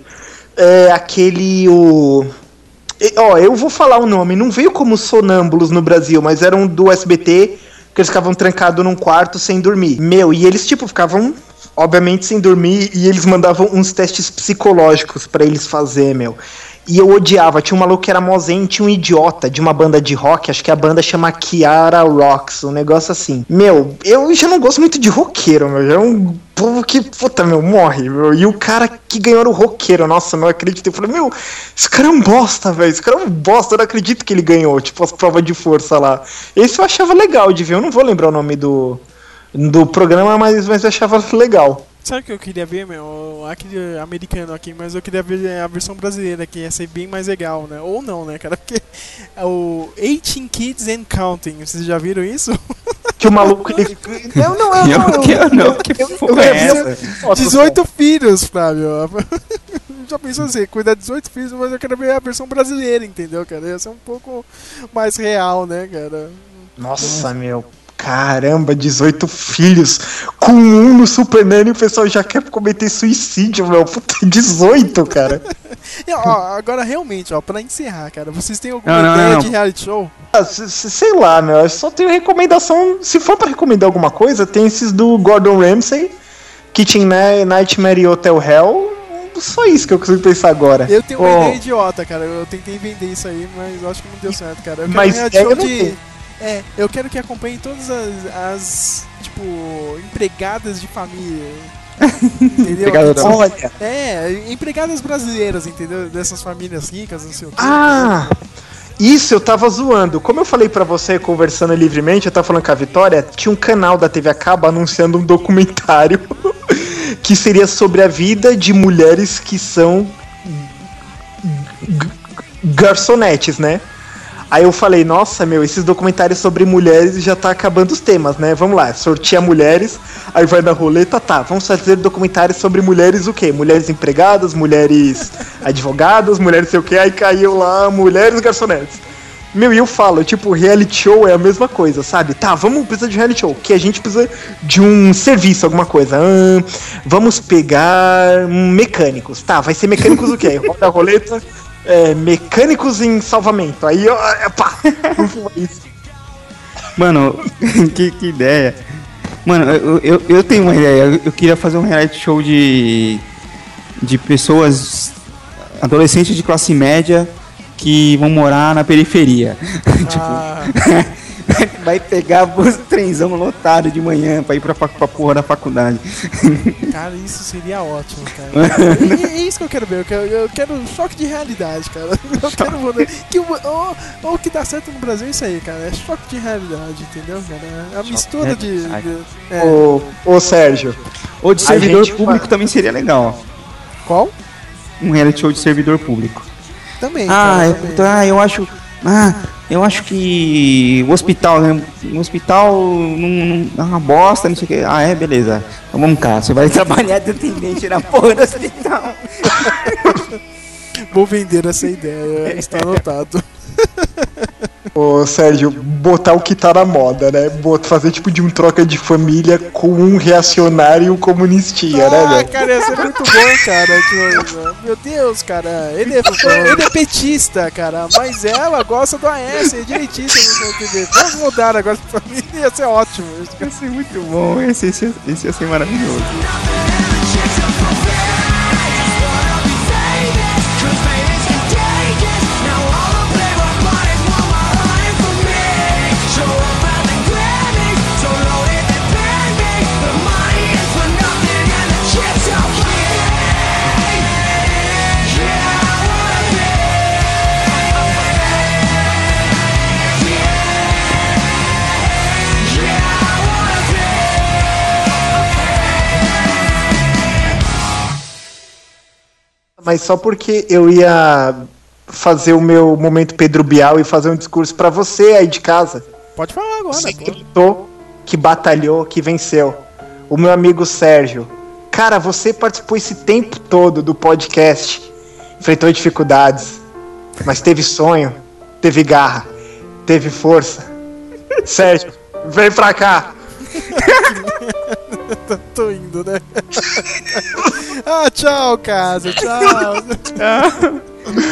É aquele. O. Ó, eu vou falar o nome. Não veio como sonâmbulos no Brasil, mas era um do SBT que eles ficavam trancados num quarto sem dormir. Meu, e eles, tipo, ficavam. Obviamente sem dormir e eles mandavam uns testes psicológicos pra eles fazer, meu. E eu odiava, tinha um maluco que era mozen, tinha um idiota de uma banda de rock, acho que a banda chama Kiara Rocks, um negócio assim. Meu, eu já não gosto muito de roqueiro, meu, já é um povo que, puta, meu, morre, meu. E o cara que ganhou o roqueiro, nossa, não acredito. Eu falei, meu, esse cara é um bosta, velho, esse cara é um bosta, eu não acredito que ele ganhou, tipo, as provas de força lá. Esse eu achava legal de ver, eu não vou lembrar o nome do, do programa, mas, mas eu achava legal. Sabe o que eu queria ver, meu? Aquele americano aqui, mas eu queria ver a versão brasileira, que ia ser bem mais legal, né? Ou não, né, cara? Porque é o 18 Kids and Counting, vocês já viram isso? Que o maluco ele. Não, não, eu não. Eu eu não, que porra é essa? 18 filhos, Flávio. Já pensou assim, cuidar de 18 filhos, mas eu quero ver a versão brasileira, entendeu, cara? Ia ser um pouco mais real, né, cara? Nossa, meu. Caramba, 18 filhos. Com um no Super Nano o pessoal já quer cometer suicídio, meu. Puta, 18, cara. E, ó, agora realmente, ó, pra encerrar, cara, vocês têm alguma Não, não, ideia não. de reality show? Ah, se- se- Sei lá, meu. Eu só tenho recomendação. Se for pra recomendar alguma coisa, tem esses do Gordon Ramsay, Kitchen Nightmare e Hotel Hell. Só isso que eu consigo pensar agora. Eu tenho uma Ó, ideia idiota, cara. Eu tentei vender isso aí, mas eu acho que não deu certo, cara. Eu quero Mas um reality ideia show eu não de. tenho. É, eu quero que acompanhe todas as, as, tipo, empregadas de família. entendeu? Olha. É, empregadas brasileiras, entendeu? Dessas famílias ricas, não sei o quê. Ah! Isso eu tava zoando. Como eu falei pra você conversando livremente, eu tava falando com a Vitória, tinha um canal da TV a cabo anunciando um documentário que seria sobre a vida de mulheres que são garçonetes, né? Aí eu falei, nossa, meu, esses documentários sobre mulheres já tá acabando os temas, né? Vamos lá, sorteia mulheres, aí vai na roleta, tá, vamos fazer documentários sobre mulheres o quê? Mulheres empregadas, mulheres advogadas, mulheres sei o quê, aí caiu lá, mulheres garçonetes. Meu, e eu falo, tipo, reality show é a mesma coisa, sabe? Tá, vamos precisar de reality show, que a gente precisa de um serviço, alguma coisa. Ahn, vamos pegar hum, mecânicos. Tá, vai ser mecânicos o quê? Roda a roleta, é, mecânicos em salvamento. Aí, ó, é, pá, isso. Mano, que, que ideia. Mano, eu, eu, eu tenho uma ideia. Eu, queria fazer um reality show de. de pessoas. adolescentes de classe média que vão morar na periferia. tipo. Vai pegar o trenzão lotado de manhã pra ir pra, pra porra da faculdade. Cara, isso seria ótimo, cara. É isso que eu quero ver. Eu quero, eu quero um choque de realidade, cara. Eu quero ver que o, o, o que dá certo no Brasil é isso aí, cara. É choque de realidade, entendeu, cara? É a mistura de. de- é. Ô, ô Sérgio. Ou de servidor público também seria legal. Qual? Um reality show de servidor público. Também. Ah, cara, eu, também. tá, eu acho. Ah, eu acho que o hospital, né? O hospital não, não é uma bosta, não sei o que. Ah, é, beleza. Então vamos cá, você vai trabalhar de atendente na porra do hospital. Vou vender essa ideia, está anotado. Ô Sérgio, botar o que tá na moda, né? Fazer tipo de um troca de família com um reacionário e um comunistinha, né, Ah, velho? cara, ia ser muito bom, cara. Meu Deus, cara. Ele é, ele é petista, cara. Mas ela gosta do AS, é direitista. não sei o que. Vamos mudar agora pra família, ia ser ótimo. Ia ser muito bom, esse, esse, esse ia ser maravilhoso. Mas só porque eu ia fazer o meu momento Pedro Bial e fazer um discurso pra você aí de casa. Pode falar agora. Você pô. que lutou, que batalhou, que venceu. O meu amigo Sérgio. Cara, você participou esse tempo todo do podcast. Enfrentou dificuldades. Mas teve sonho, teve garra, teve força. Sérgio, vem pra cá. Tô indo, né? ah, tchau, casa. Tchau.